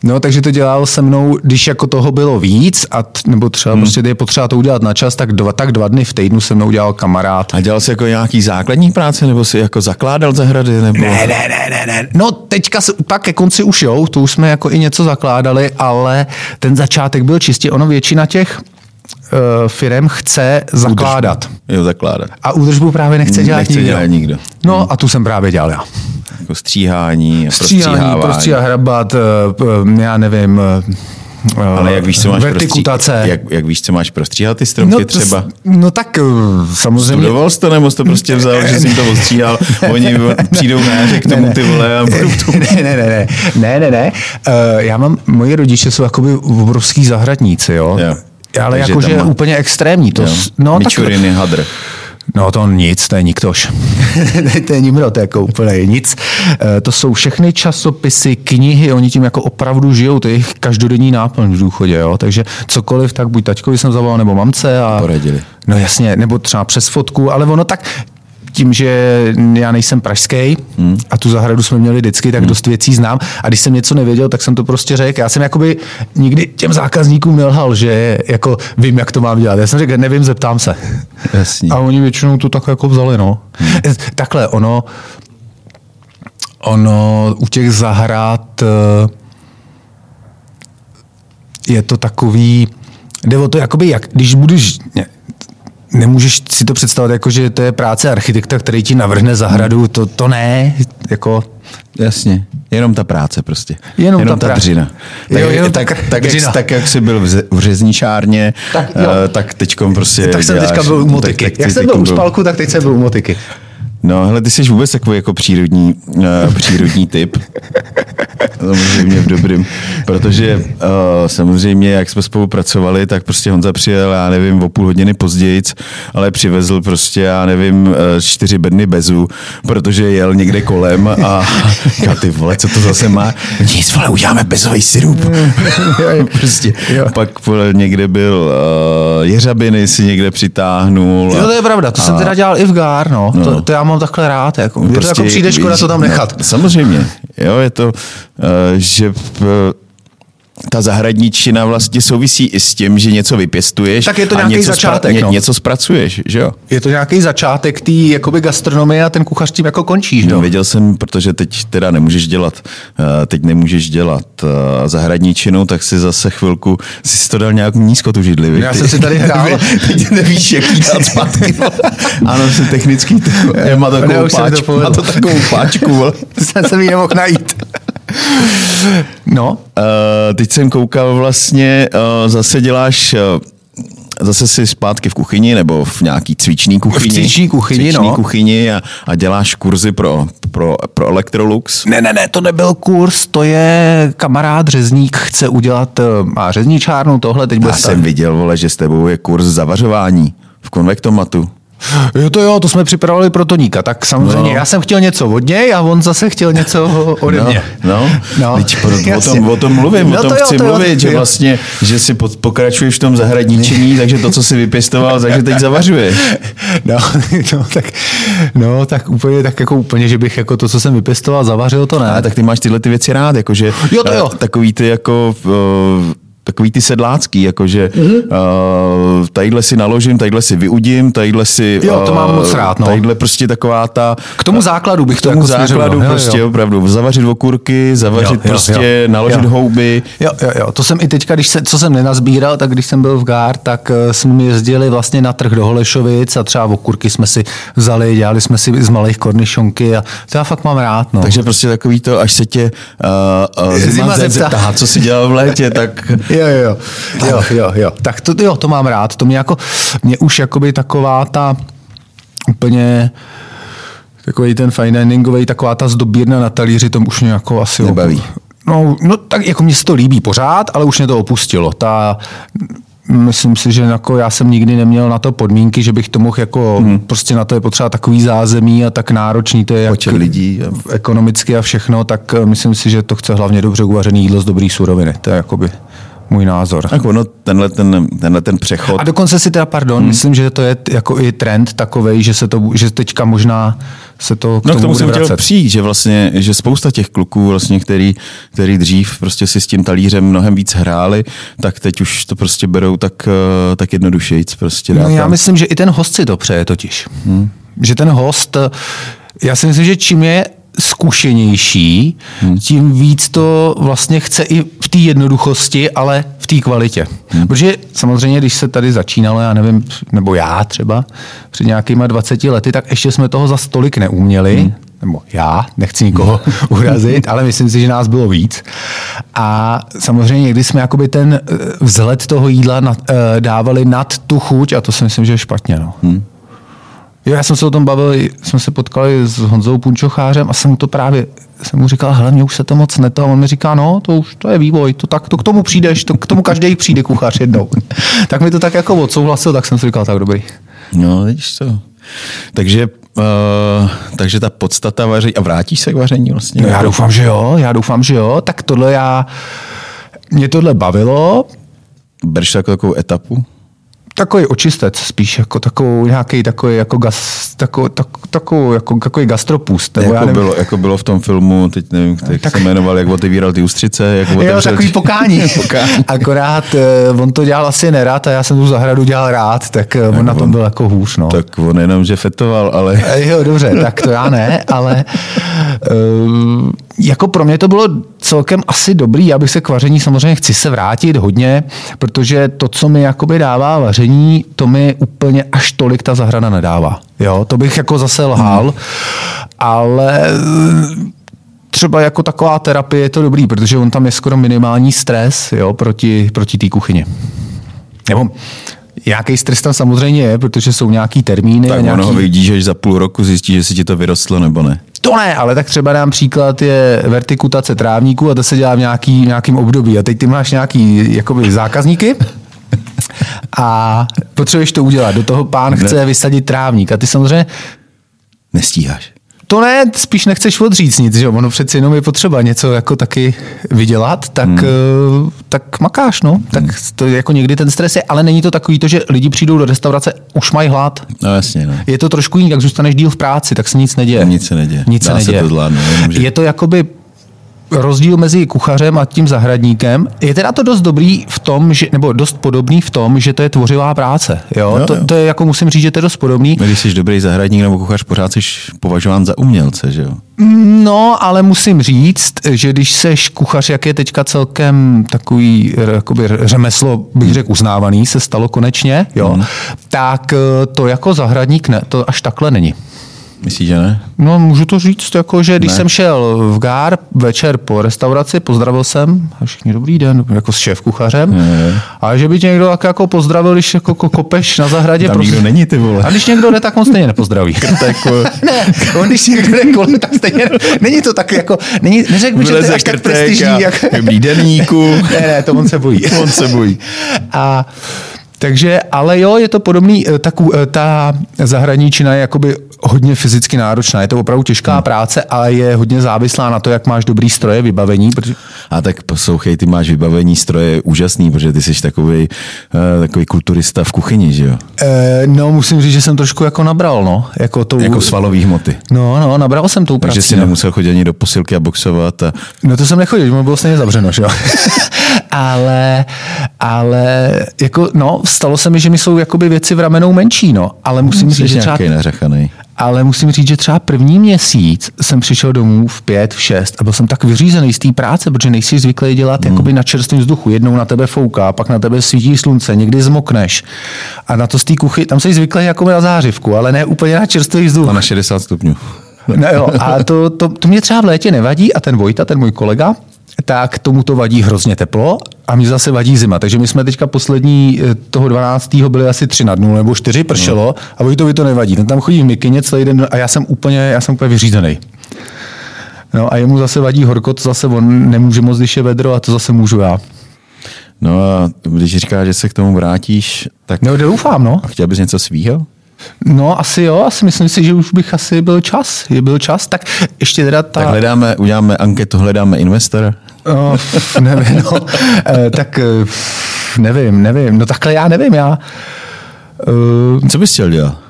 Speaker 2: No, takže to dělal se mnou, když jako toho bylo víc, a t, nebo třeba hmm. prostě je potřeba to udělat na čas, tak dva, tak dva dny v týdnu se mnou dělal kamarád.
Speaker 1: A dělal jsi jako nějaký základní práce, nebo si jako zakládal zahrady? Nebo...
Speaker 2: Ne, ne, ne, ne, ne. No teďka se, pak ke konci už jo, to už jsme jako i něco zakládali, ale ten začátek byl čistě, ono většina těch firem chce zakládat.
Speaker 1: Jo, zakládat.
Speaker 2: A údržbu právě nechce dělat
Speaker 1: Nechce
Speaker 2: nikdo.
Speaker 1: dělat nikdo.
Speaker 2: No a tu jsem právě dělal já.
Speaker 1: Jako stříhání, a
Speaker 2: Stříhání, prostříhat, hrabat, eh, já nevím, eh,
Speaker 1: Ale jak víš, co máš
Speaker 2: vertikutace.
Speaker 1: prostří... jak, jak víš, co máš prostříhat ty stromky
Speaker 2: no, to,
Speaker 1: třeba?
Speaker 2: no tak eh, samozřejmě.
Speaker 1: Studoval jsi to, nebo jsi to prostě vzal, že jsi jim to ostříhal, oni přijdou na jaře k tomu ty vole a budou tu.
Speaker 2: ne, ne, ne, ne, ne, ne, ne. Uh, já mám, moji rodiče jsou jakoby obrovský zahradníci, jo.
Speaker 1: Jo.
Speaker 2: Ale jakože
Speaker 1: má-
Speaker 2: úplně extrémní. To,
Speaker 1: Jo.
Speaker 2: no, tak,
Speaker 1: Mičuriny hadr.
Speaker 2: no to nic, to je niktož. to je nimrod, jako úplně nic. Eh, To jsou všechny časopisy, knihy, oni tím jako opravdu žijou, to je jejich každodenní náplň v důchodě, jo. Takže cokoliv, tak buď taťkovi jsem zavolal, nebo mamce. A,
Speaker 1: Poradili.
Speaker 2: No jasně, nebo třeba přes fotku, ale ono tak tím, že já nejsem pražský hmm. a tu zahradu jsme měli vždycky, tak hmm. dost věcí znám. A když jsem něco nevěděl, tak jsem to prostě řekl. Já jsem jakoby nikdy těm zákazníkům nelhal, že jako vím, jak to mám dělat. Já jsem řekl, nevím, zeptám se.
Speaker 1: Jasně.
Speaker 2: A oni většinou to tak jako vzali, no. Hmm. Takhle, ono, ono u těch zahrad eh, je to takový, jde o to, jakoby jak, když budeš, ne, nemůžeš si to představit jako, že to je práce architekta, který ti navrhne zahradu, to, to ne, jako
Speaker 1: Jasně, jenom ta práce prostě.
Speaker 2: Jenom
Speaker 1: jenom
Speaker 2: ta
Speaker 1: ta, dřina. Tak,
Speaker 2: Jo, jenom ta
Speaker 1: tak,
Speaker 2: kr-
Speaker 1: tak,
Speaker 2: dřina.
Speaker 1: jak, tak, jak jsi byl v, řezničárně,
Speaker 2: Tak
Speaker 1: tak,
Speaker 2: jo.
Speaker 1: tak teďkom prostě
Speaker 2: tak jsem
Speaker 1: děláš,
Speaker 2: teďka byl u
Speaker 1: tak-
Speaker 2: motiky.
Speaker 1: tak
Speaker 2: Jak
Speaker 1: ty
Speaker 2: jsem byl u špalku, tak teď jsem byl u motiky.
Speaker 1: No, hele, ty jsi vůbec takový jako přírodní, uh, přírodní typ. Samozřejmě v dobrým. Protože uh, samozřejmě, jak jsme spolupracovali, tak prostě Honza přijel, já nevím, o půl hodiny později, ale přivezl prostě, já nevím, uh, čtyři bedny bezu, protože jel někde kolem a říkal, ty vole, co to zase má? Nic, vole, uděláme bezový sirup. prostě.
Speaker 2: Jo.
Speaker 1: Pak vole, někde byl uh, jeřabiny si někde přitáhnul.
Speaker 2: Jo, to je pravda, to jsem teda dělal i v Gár, no. no. To, to, já mám takhle rád, jako, prostě, to jako přijde škoda to tam nechat.
Speaker 1: No, samozřejmě, jo, je to, uh, že uh, ta zahradničina vlastně souvisí i s tím, že něco vypěstuješ
Speaker 2: Tak je to
Speaker 1: a
Speaker 2: nějaký
Speaker 1: něco,
Speaker 2: začátek,
Speaker 1: ně,
Speaker 2: no.
Speaker 1: něco zpracuješ, že jo?
Speaker 2: Je to nějaký začátek té jakoby gastronomie a ten kuchař tím jako končí, že
Speaker 1: No,
Speaker 2: jo?
Speaker 1: věděl jsem, protože teď teda nemůžeš dělat, uh, teď nemůžeš dělat uh, zahradničinu, tak si zase chvilku, si to dal nějak nízko tu židli?
Speaker 2: Já jsem si tady hrál.
Speaker 1: teď nevíš, jak jí dát zpátky. ano, jsem technický, má takovou páčku, má to takovou páčku, vole.
Speaker 2: jsem se mi nemohl najít. No,
Speaker 1: Uh, teď jsem koukal vlastně, uh, zase děláš uh, zase si zpátky v kuchyni nebo v nějaký cvičný kuchyni.
Speaker 2: cvičný kuchyni,
Speaker 1: cvičný
Speaker 2: no.
Speaker 1: kuchyni a, a děláš kurzy pro, pro, pro Electrolux.
Speaker 2: ne, ne, ne, to nebyl kurz, to je kamarád řezník, chce udělat, má řezničárnu, tohle teď bude
Speaker 1: Já jsem viděl, vole, že s tebou je kurz zavařování v konvektomatu.
Speaker 2: Jo, to jo, to jsme připravili pro Toníka, tak samozřejmě,
Speaker 1: No.
Speaker 2: já jsem chtěl něco od něj a on zase chtěl něco ode
Speaker 1: No,
Speaker 2: mě.
Speaker 1: no,
Speaker 2: No,
Speaker 1: Teď pro, o, tom, o tom mluvím,
Speaker 2: No
Speaker 1: o tom
Speaker 2: to jo,
Speaker 1: chci
Speaker 2: to jo,
Speaker 1: mluvit, že
Speaker 2: jo.
Speaker 1: vlastně, že si pokračuješ v tom zahradničení, takže to, co si vypěstoval, takže teď zavařuješ.
Speaker 2: No, no, tak, no, tak úplně, tak jako úplně, že bych jako to, co jsem vypěstoval, zavařil, to ne.
Speaker 1: A tak ty máš tyhle ty věci rád, jakože
Speaker 2: Jo, to jo.
Speaker 1: eh, takový ty jako uh, takový ty sedlácký, jakože
Speaker 2: Mhm.
Speaker 1: mm-hmm. uh, tadyhle si naložím, tadyhle si vyudím, tadyhle si...
Speaker 2: Jo, to mám
Speaker 1: eh,
Speaker 2: moc rád, no.
Speaker 1: Tadyhle prostě taková ta...
Speaker 2: K tomu základu bych
Speaker 1: K
Speaker 2: to
Speaker 1: tomu
Speaker 2: jako
Speaker 1: základu
Speaker 2: směřoval. Jo,
Speaker 1: prostě
Speaker 2: jo.
Speaker 1: opravdu. Zavařit okurky, zavařit
Speaker 2: Jo, jo,
Speaker 1: prostě,
Speaker 2: jo.
Speaker 1: naložit
Speaker 2: Jo.
Speaker 1: houby.
Speaker 2: Jo, jo, jo, to jsem i teďka, když se, co jsem nenazbíral, tak když jsem byl v Gár, tak eh, jsme jezdili vlastně na trh do Holešovic a třeba okurky jsme si vzali, dělali jsme si z malých kornišonky a to já fakt mám rád. No.
Speaker 1: Takže prostě takový to, až se tě uh, uh,
Speaker 2: Zima
Speaker 1: zima
Speaker 2: zeptá.
Speaker 1: zeptá, co jsi dělal v létě, tak
Speaker 2: Jo, jo, jo. jo, jo, jo. Tak to, jo, to mám rád. To mě jako, mě už jakoby taková ta úplně takový ten fine diningový, taková ta zdobírna na talíři, to už mě jako asi...
Speaker 1: Nebaví.
Speaker 2: No, no, tak jako mě se to líbí pořád, ale už mě to opustilo. Ta, myslím si, že jako já jsem nikdy neměl na to podmínky, že bych to mohl jako, hmm. prostě na to je potřeba takový zázemí a tak náročný to je jak
Speaker 1: počet lidí.
Speaker 2: ekonomicky a všechno, tak eh, myslím si, že to chce hlavně dobře uvařený jídlo z dobrý suroviny. To je jakoby můj názor.
Speaker 1: Tak ono, tenhle ten, tenhle ten přechod,
Speaker 2: A dokonce si teda, pardon, hmm. myslím, že to je jako i trend takovej, že se to, že teďka možná se to k
Speaker 1: No
Speaker 2: tomu,
Speaker 1: k tomu
Speaker 2: bude
Speaker 1: jsem chtěl
Speaker 2: vracet.
Speaker 1: přijít, že vlastně, že spousta těch kluků, vlastně, který, který dřív prostě si s tím talířem mnohem víc hráli, tak teď už to prostě berou tak, eh, tak jednodušejíc. Prostě
Speaker 2: No, já
Speaker 1: tam.
Speaker 2: myslím, že i ten host si to přeje totiž. Hmm. Že ten host, já si myslím, že čím je zkušenější, hmm. tím víc to vlastně chce i v té jednoduchosti, ale v té kvalitě. Hmm. Protože samozřejmě, když se tady začínalo, já nevím, nebo já třeba, před nějakýma 20 lety, tak ještě jsme toho za stolik neuměli. Hmm nebo já, nechci nikoho urazit, ale myslím si, že nás bylo víc. A samozřejmě někdy jsme jakoby ten eh, vzhled toho jídla eh, dávali nad tu chuť a to si myslím, že je špatně. No. Hmm. Jo, já jsem se o tom bavil, jsme se potkali s Honzou Punčochářem a jsem mu to právě, jsem mu říkal, hele, mě už se to moc neto. A on mi říká, no, to už to je vývoj, to, tak, to k tomu přijdeš, to, k tomu každý přijde kuchař jednou. tak mi to tak jako odsouhlasil, tak jsem si říkal, tak dobrý.
Speaker 1: No, vidíš to. Takže, uh, takže ta podstata vaření, a vrátíš se k vaření vlastně?
Speaker 2: No já doufám, že jo, já doufám, že jo. Tak tohle já, mě tohle bavilo,
Speaker 1: Bereš to jako takovou etapu?
Speaker 2: Takový očistec spíš, jako takovou nějaký takový jako gas, takovou, tak, takovou, jako, takový gastropust. Nebo já
Speaker 1: Jako
Speaker 2: nevím,
Speaker 1: bylo, jako bylo v tom filmu, teď nevím, jak tak... se jmenoval, jak otevíral ty ústřice, jak
Speaker 2: Jo,
Speaker 1: otevřel...
Speaker 2: takový pokání.
Speaker 1: pokání.
Speaker 2: Akorát eh, on to dělal asi nerad a já jsem tu zahradu dělal rád, tak eh, on na tom byl jako hůř. No.
Speaker 1: Tak on jenom, že fetoval, ale...
Speaker 2: Eh, Jo, dobře, tak to já ne, ale, Uh, jako pro mě to bylo celkem asi dobrý, já bych se k vaření samozřejmě chci se vrátit hodně, protože to, co mi jakoby dává vaření, to mi úplně až tolik ta zahrada nedává. Jo, to bych jako zase lhal, hmm. ale třeba jako taková terapie je to dobrý, protože on tam je skoro minimální stres jo, proti, proti té kuchyni. Nebo Nějaký stres tam samozřejmě je, protože jsou nějaký termíny.
Speaker 1: Tak
Speaker 2: nějaký...
Speaker 1: ono ho vidíš, že za půl roku zjistí, že si ti to vyrostlo nebo ne.
Speaker 2: To ne, ale tak třeba dám příklad je vertikutace trávníků a to se dělá v nějaký, nějakým období. A teď ty máš nějaký jakoby zákazníky a potřebuješ to udělat. Do toho pán chce ne. vysadit trávník a ty samozřejmě
Speaker 1: nestíháš.
Speaker 2: To ne, spíš nechceš odříct nic, že jo? Ono přeci jenom je potřeba něco jako taky vydělat, tak, hmm. uh, tak makáš, no. Tak hmm. to je jako někdy ten stres je, ale není to takový to, že lidi přijdou do restaurace, už mají hlad.
Speaker 1: No jasně, no.
Speaker 2: Je to trošku jiný, jak zůstaneš díl v práci, tak se nic neděje.
Speaker 1: Nic se neděje.
Speaker 2: Nic
Speaker 1: Dá
Speaker 2: se neděje.
Speaker 1: Se to zvládnout, že...
Speaker 2: Je to jakoby rozdíl mezi kuchařem a tím zahradníkem. Je teda to dost dobrý v tom, že, nebo dost podobný v tom, že to je tvořivá práce. Jo? Jo, to, jo. to, je jako musím říct, že to je dost podobný.
Speaker 1: Když jsi dobrý zahradník nebo kuchař, pořád jsi považován za umělce, že jo?
Speaker 2: No, ale musím říct, že když seš kuchař, jak je teďka celkem takový jakoby řemeslo, bych řekl, uznávaný, se stalo konečně, jo, hmm. tak eh, to jako zahradník ne, to až takhle není.
Speaker 1: Myslíš, že ne?
Speaker 2: No, můžu to říct, jako, že když ne. jsem šel v Gár večer po restauraci, pozdravil jsem, a všichni dobrý den, jako s šéf kuchařem, ne. a že by tě někdo tak jako pozdravil, když jako kopeš na zahradě.
Speaker 1: Tam prostě... nikdo není, ty vole.
Speaker 2: A když někdo jde, tak on stejně nepozdraví. ne, on když někdo jde kolem, tak stejně, není to tak jako, není, neřekl bych, že to je až tak prestižní. Jak...
Speaker 1: Dobrý
Speaker 2: ne, ne, to on se bojí.
Speaker 1: on se bojí.
Speaker 2: A takže, ale jo, je to podobný, eh, ta, eh, ta zahraničina je jakoby hodně fyzicky náročná. Je to opravdu těžká hmm. práce, ale je hodně závislá na to, jak máš dobrý stroje, vybavení. Protože...
Speaker 1: A tak poslouchej, ty máš vybavení stroje úžasný, protože ty jsi takový, uh, takový kulturista v kuchyni, že jo?
Speaker 2: E, no, musím říct, že jsem trošku jako nabral, no. Jako, tou...
Speaker 1: jako svalový hmoty.
Speaker 2: No, no, nabral jsem tou
Speaker 1: prací. Takže si
Speaker 2: no.
Speaker 1: nemusel chodit ani do posilky a boxovat. A...
Speaker 2: No to jsem nechodil, bylo stejně zavřeno, že jo? ale, ale jako, no, stalo se mi, že mi jsou jakoby věci v ramenou menší, no, ale musím říct, že třeba...
Speaker 1: Neřechaný.
Speaker 2: Ale musím říct, že třeba první měsíc jsem přišel domů v pět, v šest a byl jsem tak vyřízený z té práce, protože nejsi zvyklý dělat hmm. jakoby na čerstvém vzduchu. Jednou na tebe fouká, pak na tebe svítí slunce, někdy zmokneš. A na to z té kuchy, tam jsi zvyklý jako na zářivku, ale ne úplně na čerstvý vzduch.
Speaker 1: A na 60 stupňů.
Speaker 2: No jo, a to, to, to mě třeba v létě nevadí a ten Vojta, ten můj kolega, tak tomu to vadí hrozně teplo a mě zase vadí zima. Takže my jsme teďka poslední eh, toho 12. byli asi 3 na dnu nebo 4 pršelo no. a Vojtovi to nevadí. Ten tam chodí v mikině celý den a já jsem úplně, já jsem úplně vyřízený. No a jemu zase vadí horko, to zase on nemůže moc, když je vedro a to zase můžu já.
Speaker 1: No a když říkáš, že se k tomu vrátíš, tak...
Speaker 2: No doufám, no.
Speaker 1: A chtěl bys něco svýho?
Speaker 2: No, asi jo, asi myslím si, že už bych asi byl čas. Je byl čas, tak ještě teda ta...
Speaker 1: Tak hledáme, uděláme anketu, hledáme investora.
Speaker 2: No, nevím, no. E, tak eh, nevím, nevím. No takhle já nevím, já...
Speaker 1: E, Co bys chtěl dělat?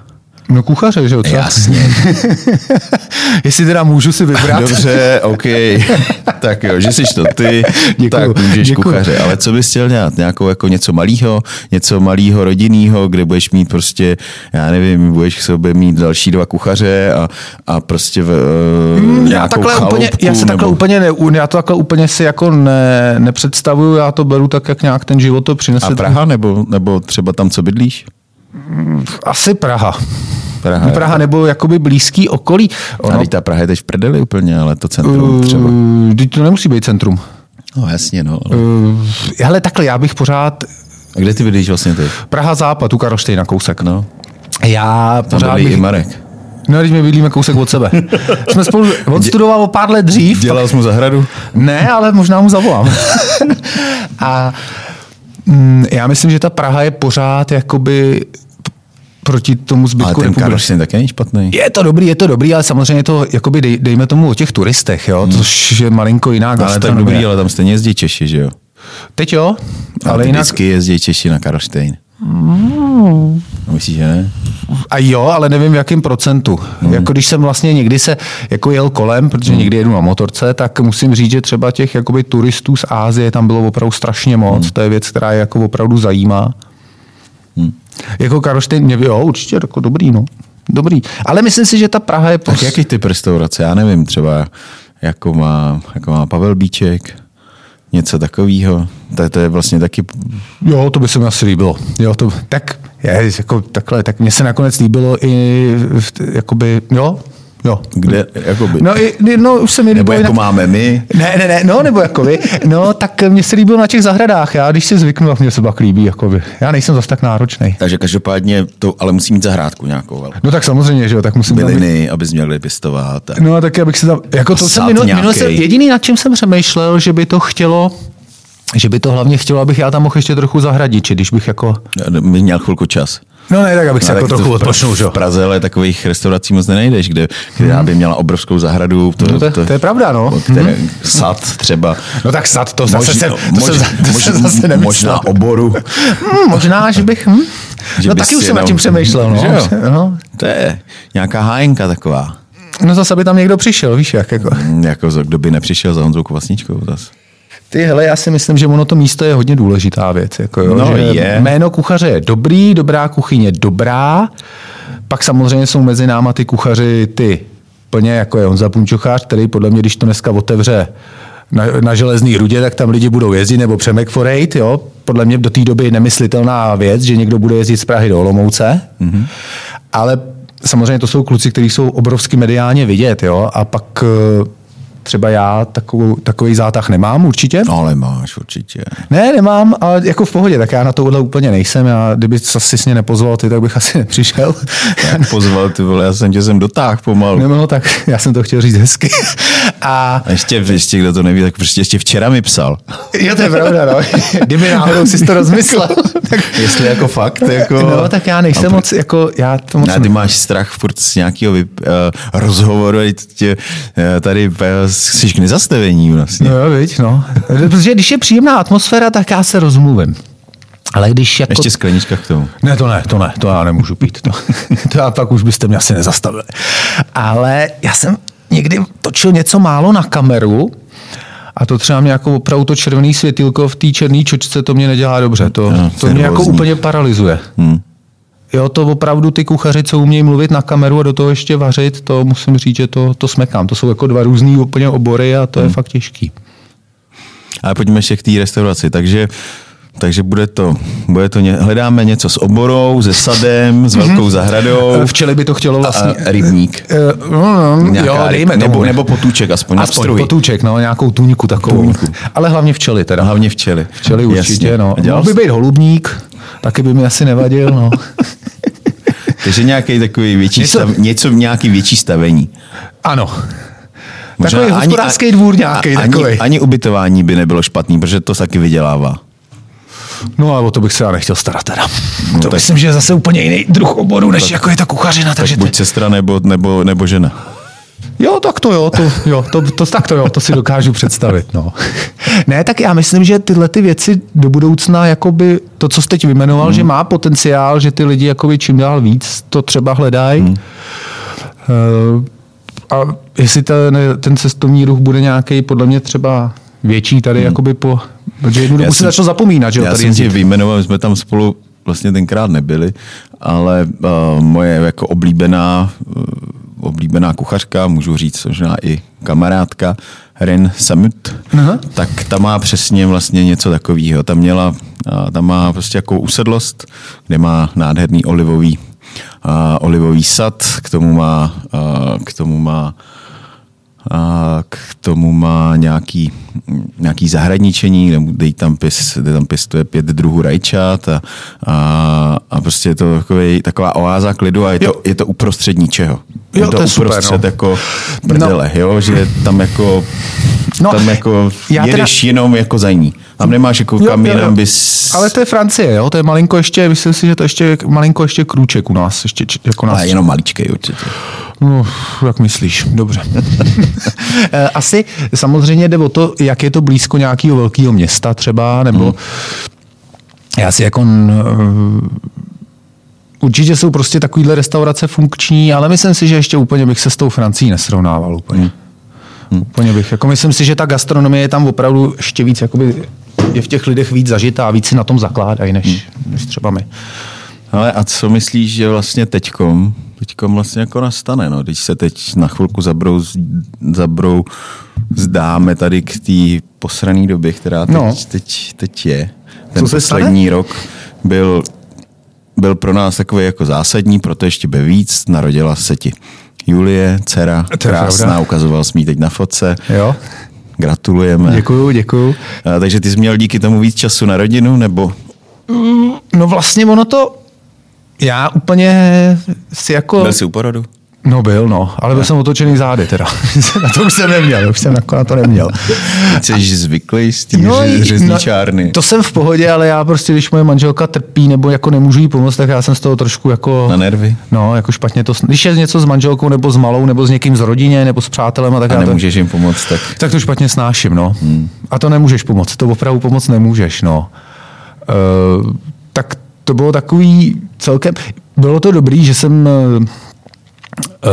Speaker 2: No kuchaře, že jo?
Speaker 1: Jasně.
Speaker 2: Jestli teda můžu si vybrat.
Speaker 1: Dobře, OK. tak jo, že jsi to ty, děkuju, tak můžeš děkuju. kuchaře. Ale co bys chtěl dělat? Nějakou jako něco malého, něco malého rodinného, kde budeš mít prostě, já nevím, budeš k sobě mít další dva kuchaře a, a prostě v, mm, já takhle
Speaker 2: úplně, Já se takhle
Speaker 1: nebo...
Speaker 2: úplně, ne, já to takhle úplně si jako ne, nepředstavuju, já to beru tak, jak nějak ten život to přinese.
Speaker 1: A Praha nebo, nebo třeba tam, co bydlíš?
Speaker 2: Asi Praha.
Speaker 1: Praha,
Speaker 2: Praha nebo jakoby blízký okolí.
Speaker 1: Ono... A ta Praha je teď v prdeli úplně, ale to centrum uh, třeba.
Speaker 2: Teď to nemusí být centrum.
Speaker 1: No jasně, no. Ale...
Speaker 2: Uh, hele, takhle, já bych pořád...
Speaker 1: A kde ty bydlíš vlastně ty?
Speaker 2: Praha západ, u Karlštejna kousek.
Speaker 1: No.
Speaker 2: Já
Speaker 1: Tam pořád bych... i Marek.
Speaker 2: No, když my bydlíme kousek od sebe. Jsme spolu, on studoval o pár let dřív.
Speaker 1: Dělal jsi mu zahradu?
Speaker 2: Ne, ale možná mu zavolám. a já myslím, že ta Praha je pořád jakoby proti tomu zbytku
Speaker 1: Ale ten Karlštejn taky není špatný.
Speaker 2: Je to dobrý, je to dobrý, ale samozřejmě to, jakoby dej, dejme tomu o těch turistech, jo, hmm. což je malinko jiná
Speaker 1: Ale tak dobrý, ale tam stejně jezdí Češi, že jo?
Speaker 2: Teď jo,
Speaker 1: ale, ale jinak... vždycky jezdí Češi na Karlštejn. Mm. Myslíš, že ne?
Speaker 2: A jo, ale nevím v jakém procentu. Hmm. Jako když jsem vlastně někdy se jako jel kolem, protože hmm. někdy jedu na motorce, tak musím říct, že třeba těch jakoby turistů z Ázie tam bylo opravdu strašně moc. Hmm. To je věc, která je jako opravdu zajímá. Hmm. Jako Karlštejn, mě jo, určitě jako dobrý, no. dobrý. Ale myslím si, že ta Praha je...
Speaker 1: Tak
Speaker 2: pos-
Speaker 1: jaký typ restaurace? Já nevím, třeba jako má, jako má Pavel Bíček, něco takového. To, to je vlastně taky...
Speaker 2: Jo, to by se mi asi líbilo. Jo, to, tak, je, jako, takhle, tak mně se nakonec líbilo i, jakoby, jo, jo.
Speaker 1: Kde, jakoby,
Speaker 2: No, i, no už se mi
Speaker 1: nebo
Speaker 2: líbilo i
Speaker 1: jako
Speaker 2: na,
Speaker 1: máme my.
Speaker 2: Ne, ne, ne, no, nebo jako vy. No, tak mně se líbilo na těch zahradách. Já, když si zvyknu, tak mě se pak líbí, jakoby. Já nejsem zase tak náročný.
Speaker 1: Takže každopádně to, ale musí mít zahrádku nějakou velkou.
Speaker 2: No tak samozřejmě, že jo, tak musím mít-
Speaker 1: Byliny, abys měl kde pěstovat. A...
Speaker 2: No a tak abych se tam, jako to jsem minul, minul jsem,
Speaker 1: nějakej.
Speaker 2: jediný, nad čím jsem přemýšlel, že by to chtělo, že by to hlavně chtělo, abych já tam mohl ještě trochu zahradit, když bych jako,
Speaker 1: měl chvilku čas.
Speaker 2: No ne, tak abych se
Speaker 1: No,
Speaker 2: jako trochu odpočnul, že jo.
Speaker 1: V Praze ale takových restaurací moc nenajdeš, kde, která by měla obrovskou zahradu. To,
Speaker 2: No to, to, to je pravda, no.
Speaker 1: které, sad třeba.
Speaker 2: No tak sad, to zase,
Speaker 1: Možná-
Speaker 2: se, to zase nemyslel.
Speaker 1: Možná oboru.
Speaker 2: Hmm, možná, že bych, hm?
Speaker 1: Že
Speaker 2: no taky už jsem nad tím přemýšlel, no.
Speaker 1: Že jo?
Speaker 2: no.
Speaker 1: To je nějaká hájenka taková.
Speaker 2: No zase by tam někdo přišel, víš jak, jako.
Speaker 1: Mm, Jako kdo by nepřišel za Honzou Kvasničkou zas.
Speaker 2: Ty hele, já si myslím, že ono to místo je hodně důležitá věc. Jako jo,
Speaker 1: No,
Speaker 2: že
Speaker 1: je.
Speaker 2: Jméno kuchaře je dobrý, dobrá kuchyně dobrá. Pak samozřejmě jsou mezi náma ty kuchaři ty plně jako je Honza Punčochář, který podle mě, když to dneska otevře na, na železný rudě, tak tam lidi budou jezdit, nebo Přemek Forejt, jo. Podle mě do té doby je nemyslitelná věc, že někdo bude jezdit z Prahy do Olomouce. Mm-hmm. Ale samozřejmě to jsou kluci, kteří jsou obrovsky mediálně vidět, jo. A pak eh, třeba já takovou, takový zátah nemám určitě.
Speaker 1: No ale máš určitě.
Speaker 2: Ne, nemám, ale jako v pohodě, tak já na tohle úplně nejsem. Já, kdyby si s mě nepozval ty, tak bych asi nepřišel.
Speaker 1: Jak pozval ty vole, já jsem tě sem dotáhl pomalu.
Speaker 2: Nebo no, tak já jsem to chtěl říct hezky. A
Speaker 1: A ještě, ještě, kdo to neví, tak prostě ještě včera mi psal.
Speaker 2: jo, to je pravda, no. Kdyby náhodou si to rozmyslel. tak,
Speaker 1: Jestli jako fakt, jako...
Speaker 2: no, tak já nejsem moc, jako, já to moc...
Speaker 1: Ne, ty máš strach furt z nějakého uh, rozhovoru, a tě, uh, tady uh, jsi k nezastavení vlastně.
Speaker 2: No jo, viď, no. Protože když je příjemná atmosféra, tak já se rozmluvím. Ale když jako...
Speaker 1: Ještě sklenička k tomu.
Speaker 2: Ne, to ne, to ne, to já nemůžu pít. To, to já pak už byste mě asi nezastavili. Ale já jsem někdy točil něco málo na kameru a to třeba mě jako opravdu to červený světilko v té černé čočce, to mě nedělá dobře. To,
Speaker 1: No,
Speaker 2: to mě jako úplně paralyzuje.
Speaker 1: Hmm.
Speaker 2: Jo, to opravdu ty kuchaři, co umějí mluvit na kameru a do toho ještě vařit, to musím říct, že to, to smekám. To jsou jako dva různý úplně obory a to je fakt těžký.
Speaker 1: Ale pojďme ještě k té restauraci. Takže, takže bude to, bude to ně, hledáme něco s oborou, se sadem, s velkou zahradou.
Speaker 2: Včely by to chtělo vlastně...
Speaker 1: A rybník.
Speaker 2: Eh, no, no,
Speaker 1: Nějaká
Speaker 2: jo,
Speaker 1: ryb-
Speaker 2: dejme
Speaker 1: nebo,
Speaker 2: tomu.
Speaker 1: nebo potůček, aspoň,
Speaker 2: Aspoň potůček, no, nějakou tůňku takovou.
Speaker 1: Tůňku.
Speaker 2: Ale hlavně včely teda.
Speaker 1: Hlavně včely.
Speaker 2: Včely určitě,
Speaker 1: Jasně.
Speaker 2: no. Mohl by být holubník, taky by mi asi nevadil, no.
Speaker 1: Takže nějaký takový větší
Speaker 2: Něco-
Speaker 1: stav, něco nějaký větší stavení.
Speaker 2: ano.
Speaker 1: Možná
Speaker 2: Takový hospodářský dvůr nějaký
Speaker 1: ani,
Speaker 2: takový.
Speaker 1: ani ubytování by nebylo špatný, protože to taky vydělává.
Speaker 2: No ale o to bych se já nechtěl starat teda. to
Speaker 1: tak-
Speaker 2: myslím, že je zase úplně jiný druh oboru, než jako je ta kuchařina. Takže
Speaker 1: Tak buď
Speaker 2: ty...
Speaker 1: sestra nebo, nebo, nebo žena.
Speaker 2: Jo, tak to jo, to, jo to, to, tak to jo, to si dokážu představit. No. ne, tak já myslím, že tyhle ty věci do budoucna, jakoby to, co jsi teď vymenoval, hmm. že má potenciál, že ty lidi jakoby čím dál víc to třeba hledají. Hmm. A jestli ten, ten cestovní ruch bude nějaký, podle mě třeba větší tady, hmm. jakoby po, protože jednu dobu se začal zapomínat, že jo,
Speaker 1: Já
Speaker 2: tady
Speaker 1: jsem vyjmenoval, my jsme tam spolu vlastně tenkrát nebyli, ale uh, moje jako oblíbená, uh, oblíbená kuchařka, můžu říct možná i kamarádka, Ren Samut,
Speaker 2: Aha.
Speaker 1: tak ta má přesně vlastně něco takového. Tam měla, uh, tam má prostě jako usedlost, kde má nádherný olivový, uh, olivový sad, k tomu má, uh, k tomu má a k tomu má nějaký, nějaký zahradničení, kde, tam pěs, kde tam pěstuje pět druhů rajčat a, a, a prostě je to takový, taková oáza klidu a je to, je to uprostřed ničeho.
Speaker 2: Jo,
Speaker 1: je to,
Speaker 2: to je super,
Speaker 1: uprostřed
Speaker 2: no.
Speaker 1: jako prdele, no. jo, že tam jako,
Speaker 2: No,
Speaker 1: no, tam jako
Speaker 2: já teda-
Speaker 1: jedeš jenom jako za ní. Tam nemáš jako kam jinam bys...
Speaker 2: Ale to je Francie, jo? To je malinko ještě, myslím si, že to ještě malinko ještě krůček u nás. Ještě, jako nás.
Speaker 1: Ale jenom maličkej určitě.
Speaker 2: No, jak myslíš, dobře. Eh, Asi samozřejmě jde o to, jak je to blízko nějakého velkého města třeba, nebo hmm. já si jako n- určitě jsou prostě takovýhle restaurace funkční, ale myslím si, že ještě úplně bych se s tou Francií nesrovnával úplně. Hmm. Úplně bych. Jako myslím si, že ta gastronomie je tam opravdu ještě víc, jakoby je v těch lidech víc zažitá, víc si na tom zakládají, než, než třeba my.
Speaker 1: Ale a co myslíš, že vlastně teďkom teďka vlastně jako nastane, no. Když se teď na chvilku zabrou, zabrou zdáme tady k té posrané době, která teď,
Speaker 2: No.
Speaker 1: teď, teď je. Ten
Speaker 2: Co
Speaker 1: poslední stane? rok byl, byl pro nás takový jako zásadní, proto ještě by víc narodila se ti Julie, dcera, krásná, ukazoval jsme ji teď na fotce.
Speaker 2: Jo,
Speaker 1: Gratulujeme.
Speaker 2: děkuju, děkuju.
Speaker 1: A, takže ty jsi měl díky tomu víc času na rodinu, nebo
Speaker 2: No vlastně ono to, já úplně si jako...
Speaker 1: byl jsi u porodu?
Speaker 2: No byl, no, ale byl jsem otočený zády teda. na to už jsem neměl, už jsem jako na to neměl.
Speaker 1: Jsi zvyklý s tím
Speaker 2: No,
Speaker 1: no, řezničárny.
Speaker 2: To jsem v pohodě, ale já prostě, když moje manželka trpí nebo jako nemůžu jí pomoct, tak já jsem z toho trošku jako...
Speaker 1: Na nervy?
Speaker 2: No, jako špatně to... Když je něco s manželkou nebo s malou, nebo s někým z rodině, nebo s přátelem, tak
Speaker 1: A
Speaker 2: já to,
Speaker 1: nemůžeš jim pomoct, tak
Speaker 2: tak to špatně snáším, no. Hmm. A to nemůžeš pomoct, to opravdu pomoct nemůžeš, no. Uh, tak to bylo takový celkem... Bylo to dobrý, že jsem eh,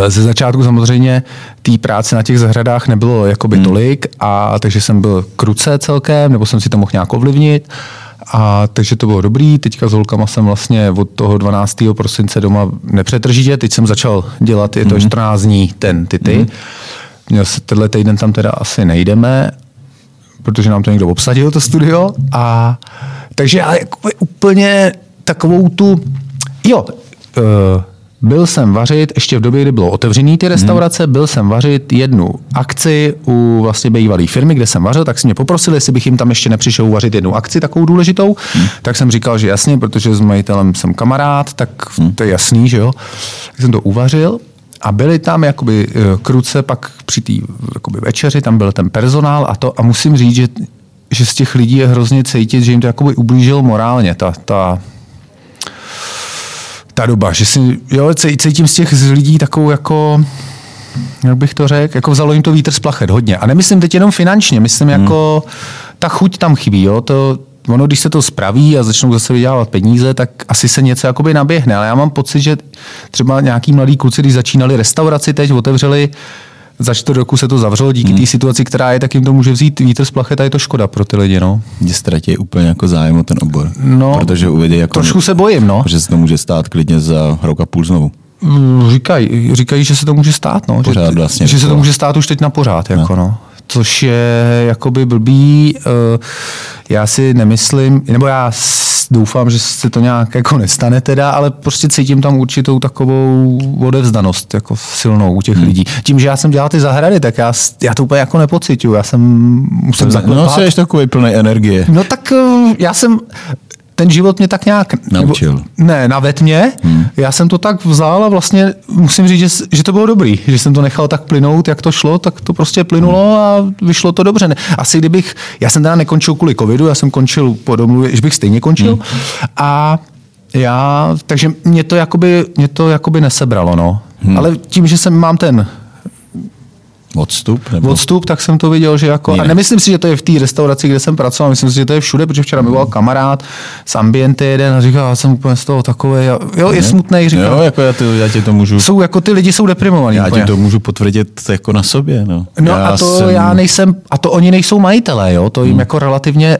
Speaker 2: ze začátku samozřejmě té práce na těch zahradách nebylo jakoby tolik, a takže jsem byl kruce celkem, nebo jsem si to mohl nějak ovlivnit. A takže to bylo dobrý. Teďka s holkama jsem vlastně od toho 12. prosince doma nepřetržitě. Teď jsem začal dělat, je to 14 dní ten ty se tenhle týden tam teda asi nejdeme, protože nám to někdo obsadil, to studio. A, takže ale jako úplně takovou tu... Jo, uh, byl jsem vařit, ještě v době, kdy bylo otevřený ty restaurace, hmm. byl jsem vařit jednu akci u vlastně bývalé firmy, kde jsem vařil, tak si mě poprosili, jestli bych jim tam ještě nepřišel uvařit jednu akci takovou důležitou. Hmm. Tak jsem říkal, že jasně, protože s majitelem jsem kamarád, tak hmm. to je jasný, že jo. Tak jsem to uvařil a byli tam jakoby eh, kruce pak při té večeři, tam byl ten personál a to a musím říct, že, že z těch lidí je hrozně cítit, že jim to jakoby ublížilo morálně, ta, ta, ta doba, že si, jo, cí- cítím z těch lidí takovou jako, jak bych to řekl, jako vzalo jim to vítr z plachet hodně. A nemyslím teď jenom finančně, myslím jako, ta chuť tam chybí, jo, to, ono, když se to spraví a začnou zase vydělávat peníze, tak asi se něco jakoby naběhne, ale já mám pocit, že třeba nějaký mladí kluci, když začínali restauraci teď, otevřeli, za čtvrt roku se to zavřelo díky té situaci, která je, tak jim to může vzít vítr z plachet a je to škoda pro ty lidi, no.
Speaker 1: Mě ztratí úplně jako zájem o ten obor.
Speaker 2: No,
Speaker 1: protože uvidí jako...
Speaker 2: Trošku se bojím, no.
Speaker 1: Že se to může stát klidně za rok a půl znovu.
Speaker 2: Mm, Říkají, říkají, že se to může stát, no.
Speaker 1: Pořád
Speaker 2: že,
Speaker 1: vlastně
Speaker 2: že se to může stát už teď na pořád, jako no. Což je jakoby blbý. eh, Já si nemyslím, nebo já doufám, že se to nějak jako nestane teda, ale prostě cítím tam určitou takovou odevzdanost jako silnou u těch hmm. lidí. Tím, že já jsem dělal ty zahrady, tak já, já to úplně jako nepocituju. Já jsem musím
Speaker 1: No,
Speaker 2: zaklepat.
Speaker 1: jsi takový plný energie.
Speaker 2: No tak eh, já jsem, ten život mě tak nějak...
Speaker 1: Naučil.
Speaker 2: Nebo, ne, navet mě. Hmm. Já jsem to tak vzal a vlastně musím říct, že, že to bylo dobrý. Že jsem to nechal tak plynout, jak to šlo, tak to prostě plynulo a vyšlo to dobře. Asi kdybych... Já jsem teda nekončil kvůli covidu, já jsem končil po domluvě, že bych stejně končil. Hmm. A já, takže mě to jakoby, mě to jakoby nesebralo, no. Hmm. Ale tím, že jsem mám ten
Speaker 1: Odstup? Nebo...
Speaker 2: odstup, tak jsem to viděl, že jako... A
Speaker 1: Jinak.
Speaker 2: nemyslím si, že to je v té restauraci, kde jsem pracoval, myslím si, že to je všude, protože včera mi volal kamarád z Ambiente jeden a říkal, já jsem úplně z toho takový, jo, je smutný, říkal.
Speaker 1: Jo, jako já, ty, já ti to můžu...
Speaker 2: Jsou jako ty lidi jsou deprimovaní.
Speaker 1: Já
Speaker 2: úplně.
Speaker 1: ti to můžu potvrdit jako na sobě. No,
Speaker 2: No
Speaker 1: já
Speaker 2: a to jsem... já nejsem, a to oni nejsou majitelé, jo, to jim hmm. jako relativně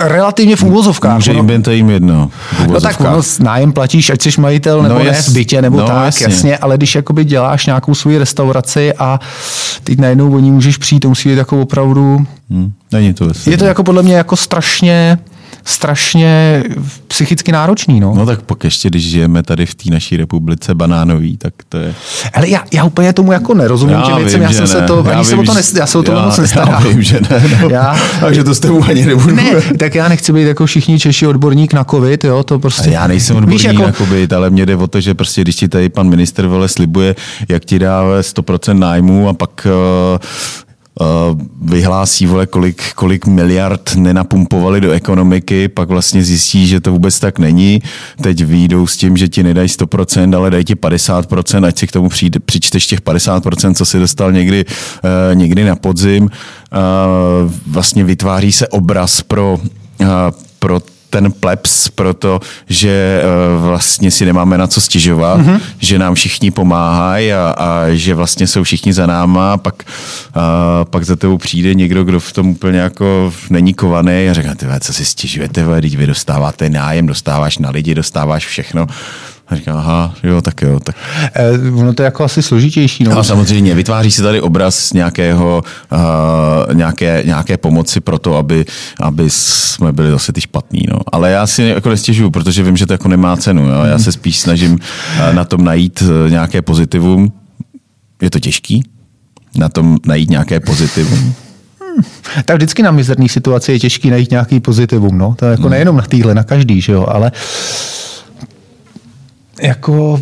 Speaker 2: relativně v úvozovkách.
Speaker 1: Může jim to jim jedno.
Speaker 2: No tak ono nájem platíš, ať jsi majitel nebo
Speaker 1: No
Speaker 2: no, ne v bytě nebo
Speaker 1: no
Speaker 2: no, tak,
Speaker 1: jasně.
Speaker 2: jasně. ale když jakoby děláš nějakou svoji restauraci a teď najednou o ní můžeš přijít, to musí být jako opravdu
Speaker 1: Hm, není to
Speaker 2: je to jako podle mě jako strašně, strašně psychicky náročný, no.
Speaker 1: No tak pak ještě, když žijeme tady v té naší republice banánový, tak to je...
Speaker 2: Ale já, já úplně tomu jako nerozumím
Speaker 1: Já
Speaker 2: těm věcem, já jsem se to,
Speaker 1: Já
Speaker 2: ani se
Speaker 1: vím,
Speaker 2: o to nes, já se o to
Speaker 1: já-
Speaker 2: moc
Speaker 1: já
Speaker 2: nestarám.
Speaker 1: vím, že ne, no.
Speaker 2: Já,
Speaker 1: Takže to s tebou ani nebudu
Speaker 2: ne, tak já nechci být jako všichni Češi odborník na covid, jo, to prostě.
Speaker 1: A já nejsem odborník
Speaker 2: Víš,
Speaker 1: jako... na COVID, ale mě jde o to, že prostě když ti tady pan minister vole slibuje, jak ti dá vole, 100% nájmu a pak uh, vyhlásí, vole, kolik, kolik miliard nenapumpovali do ekonomiky, pak vlastně zjistí, že to vůbec tak není. Teď výjdou s tím, že ti nedají 100%, ale dají ti 50%, ať si k tomu přijde, přičteš těch 50%, co si dostal někdy, uh, někdy na podzim. Uh, vlastně vytváří se obraz pro, pro ten plebs, protože uh, vlastně si nemáme na co stěžovat, mm-hmm. že nám všichni pomáhají a, a že vlastně jsou všichni za náma, pak, uh, pak za tebou přijde někdo, kdo v tom úplně jako není kovaný a řekne, ty co si stěžujete, vy dostáváte nájem, dostáváš na lidi, dostáváš všechno. A říkám, aha, jo, tak jo. Tak.
Speaker 2: E, ono to je jako asi složitější. No.
Speaker 1: A samozřejmě, vytváří se tady obraz nějakého, uh, nějaké, nějaké pomoci pro to, aby, aby jsme byli zase ty špatní. No. Ale já si jako nestěžuju, protože vím, že to jako nemá cenu. Jo. Já se spíš snažím uh, na tom najít uh, nějaké pozitivum. Je to těžký na tom najít nějaké pozitivum.
Speaker 2: Tak vždycky na mizerný situaci je těžký najít nějaký pozitivum, no. To je jako hmm. nejenom na týhle, na každý, že jo, ale jako